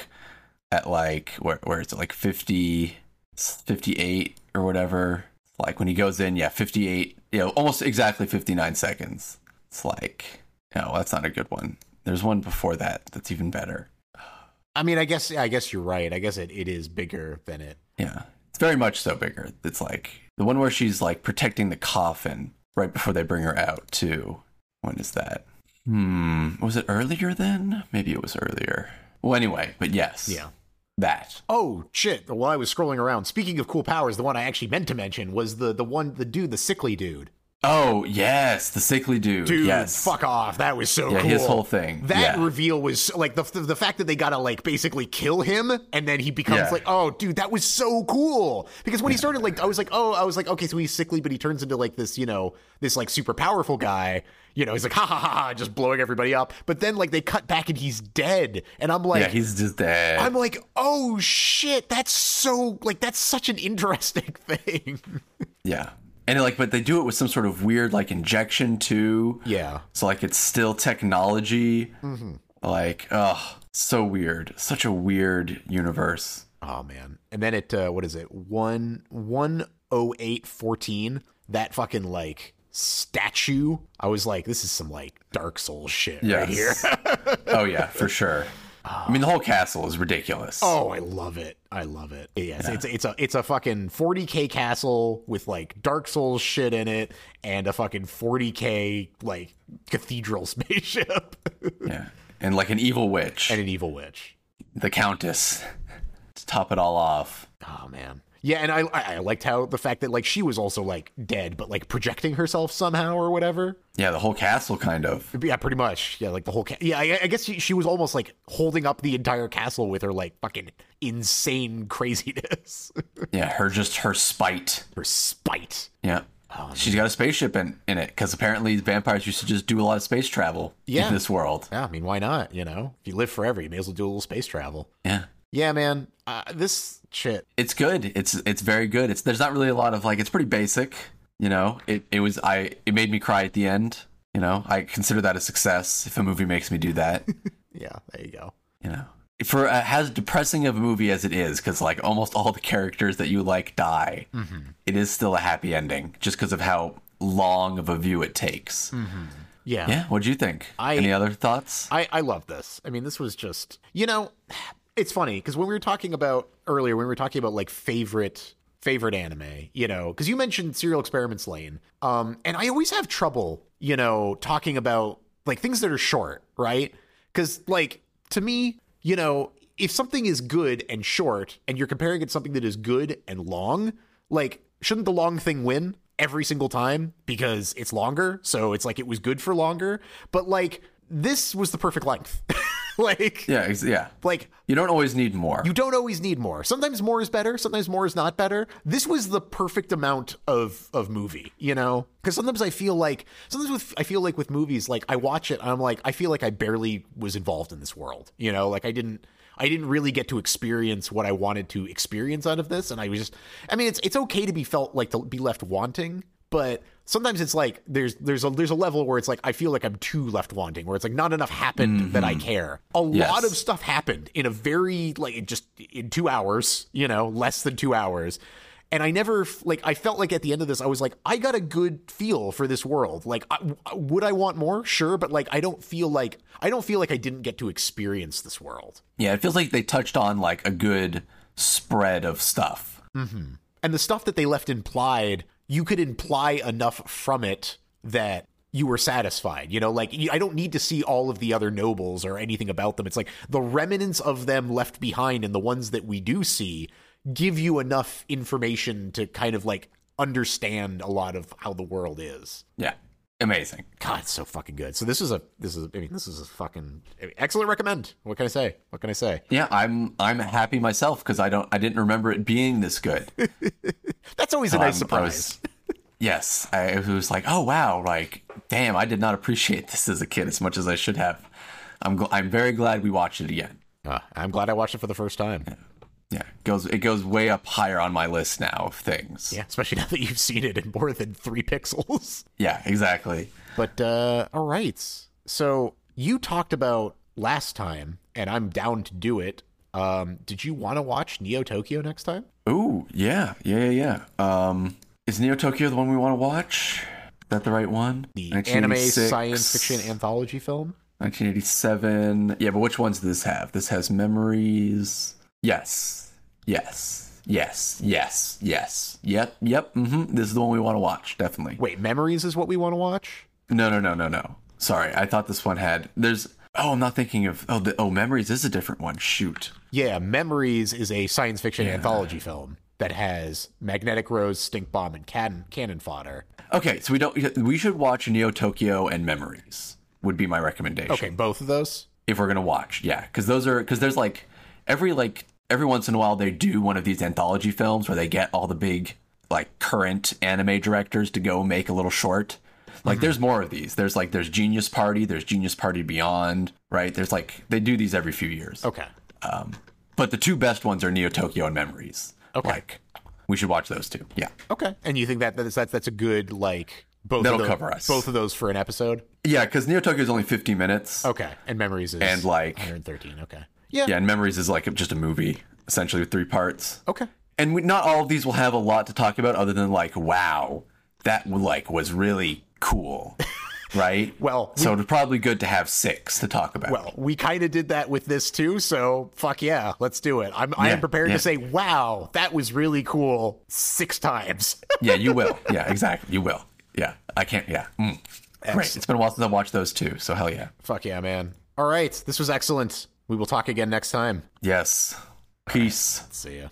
at, like, where, where is it, like 50, 58 or whatever, like, when he goes in, yeah, 58, you know, almost exactly 59 seconds. It's like, no, that's not a good one. There's one before that that's even better. I mean, I guess I guess you're right. I guess it, it is bigger than it. Yeah. It's very much so bigger. It's like the one where she's, like, protecting the coffin right before they bring her out, too. When is that? Hmm. Was it earlier then? Maybe it was earlier. Well, anyway, but yes. Yeah. That. Oh shit! While I was scrolling around, speaking of cool powers, the one I actually meant to mention was the the one the dude, the sickly dude. Oh yes, the sickly dude. Dude, yes, fuck off. That was so Yeah, cool. his whole thing. That Yeah. reveal was like the, the fact that they gotta like basically kill him and then he becomes Yeah. like, oh, dude, that was so cool. Because when he started, like, I was like, oh, I was like, okay, so he's sickly, but he turns into like this, you know, this like super powerful guy. You know, he's like, ha ha ha ha, just blowing everybody up. But then like they cut back and he's dead. And I'm like, yeah, he's just dead. I'm like, oh shit, that's so like that's such an interesting thing. yeah, and like, but they do it with some sort of weird like injection too. yeah. So like, it's still technology. Mm-hmm. Like, oh, so weird. Such a weird universe. Oh man. And then it uh what is it? One one oh eight fourteen. That fucking like statue. I was like, this is some like Dark Souls shit right here. Oh yeah, for sure. I mean, the whole castle is ridiculous. Oh, I love it. I love it. Yes, it's it's a it's a fucking 40k castle with like Dark Souls shit in it and a fucking 40k like cathedral spaceship yeah, and like an evil witch, and an evil witch. the countess, to top it all off. Oh man. Yeah, and I, I I liked how the fact that like she was also like dead, but like projecting herself somehow or whatever. Yeah, the whole castle kind of. Yeah, pretty much. Yeah, like the whole. Ca- yeah, I, I guess she, she was almost like holding up the entire castle with her like fucking insane craziness, Yeah, her just her spite. her spite. Yeah. She's got a spaceship in, in it because apparently vampires used to just do a lot of space travel Yeah. in this world. Yeah, I mean, why not? You know, if you live forever, you may as well do a little space travel. Yeah. Yeah, man. Uh, this shit. It's good. It's it's very good. It's there's not really a lot of like it's pretty basic, you know. It it was I it made me cry at the end, you know. I consider that a success if a movie makes me do that, Yeah, there you go. you know. For uh, as depressing of a movie as it is cuz like almost all the characters that you like die. it is still a happy ending just because of how long of a view it takes. Yeah. Yeah, what'd you think? I- Any other thoughts? I, I love this. I mean, this was just, you know, it's funny because when we were talking about earlier, when we were talking about like favorite favorite anime, you know, because you mentioned Serial Experiments Lain, um, and I always have trouble, you know, talking about like things that are short, right? Because like to me, you know, if something is good and short, and you're comparing it to something that is good and long, like shouldn't the long thing win? Every single time because it's longer, so it's like it was good for longer. But like this was the perfect length. like yeah, yeah. like You don't always need more. you don't always need more. Sometimes more is better, sometimes more is not better. This was the perfect amount of of movie, you know? Cuz sometimes I feel like sometimes with I feel like with movies like I watch it and I'm like I feel like I barely was involved in this world. You know, like I didn't I didn't really get to experience what I wanted to experience out of this and I was just I mean it's it's okay to be felt like to be left wanting, but sometimes it's like there's there's a there's a level where it's like I feel like I'm too left wanting, where it's like not enough happened that I mm-hmm. care. A Yes. lot of stuff happened in a very like just in two hours, you know, less than two hours. And I never like I felt like at the end of this I was like I got a good feel for this world. Like I, would I want more? Sure, but like I don't feel like I don't feel like I didn't get to experience this world. Yeah, it feels like they touched on like a good spread of stuff. Mm-hmm. And the stuff that they left implied, you could imply enough from it that you were satisfied. You know, like I don't need to see all of the other nobles or anything about them. It's like the remnants of them left behind and the ones that we do see give you enough information to kind of like understand a lot of how the world is. Yeah, amazing. God, it's so fucking good. So this is a this is I mean this is a fucking I mean, excellent recommend. What can I say? What can I say? Yeah, I'm I'm happy myself because I don't I didn't remember it being this good. That's always a nice I'm- I was- surprise. yes, I was like, oh wow, like damn, I did not appreciate this as a kid as much as I should have. I'm gl- I'm very glad we watched it again. Uh, I'm glad I watched it for the first time. Yeah, it goes it goes way up higher on my list now of things. Yeah, especially now that you've seen it in more than three pixels. Yeah, exactly. But uh all right. So you talked about last time, and I'm down to do it. Um, did you want to watch Neo Tokyo next time? Ooh, yeah, yeah, yeah, yeah. Um, is Neo Tokyo the one we want to watch? Is that the right one? The anime science fiction anthology film. 1987. Yeah, but which ones does this have? This has memories. Yes. Yes. Yes. Yes. Yes. Yep. Yep. Mm-hmm. This is the one we want to watch. Definitely. Wait, Memories is what we want to watch? No, no, no, no, no. Sorry. I thought this one had. There's. Oh, I'm not thinking of. Oh, the, oh, memories is a different one. Shoot. Yeah, Memories is a science fiction anthology film that has Magnetic Rose, Stink Bomb, and Cannon, cannon Fodder. Okay, so we don't. We should watch Neo Tokyo and Memories. Would be my recommendation. Okay, both of those. if we're gonna watch yeah because those are because there's like every like every once in a while they do one of these anthology films where they get all the big like current anime directors to go make a little short like mm-hmm. there's more of these there's like there's genius party there's genius party beyond right there's like they do these every few years Okay. Um, but the two best ones are neo tokyo and memories Okay. like we should watch those two yeah Okay. And you think that that's that's, that's a good like both That'll of those, cover us. both of those for an episode? yeah because neo tokyo is only 15 minutes Okay. And memories is And, like- 113. Okay. Yeah. yeah and memories is like just a movie essentially with three parts Okay. and we, not all of these will have a lot to talk about other than like wow that like was really cool right Well, so it's probably good to have six to talk about Well, we kind of did that with this too, so fuck yeah, let's do it. I'm I am prepared yeah. to say, "Wow, that was really cool." 6 times. yeah you will yeah exactly you will yeah i can't yeah mm. great it's been a while since i watched those two so hell yeah fuck yeah, man. All right, this was excellent. We will talk again next time. yes peace See ya.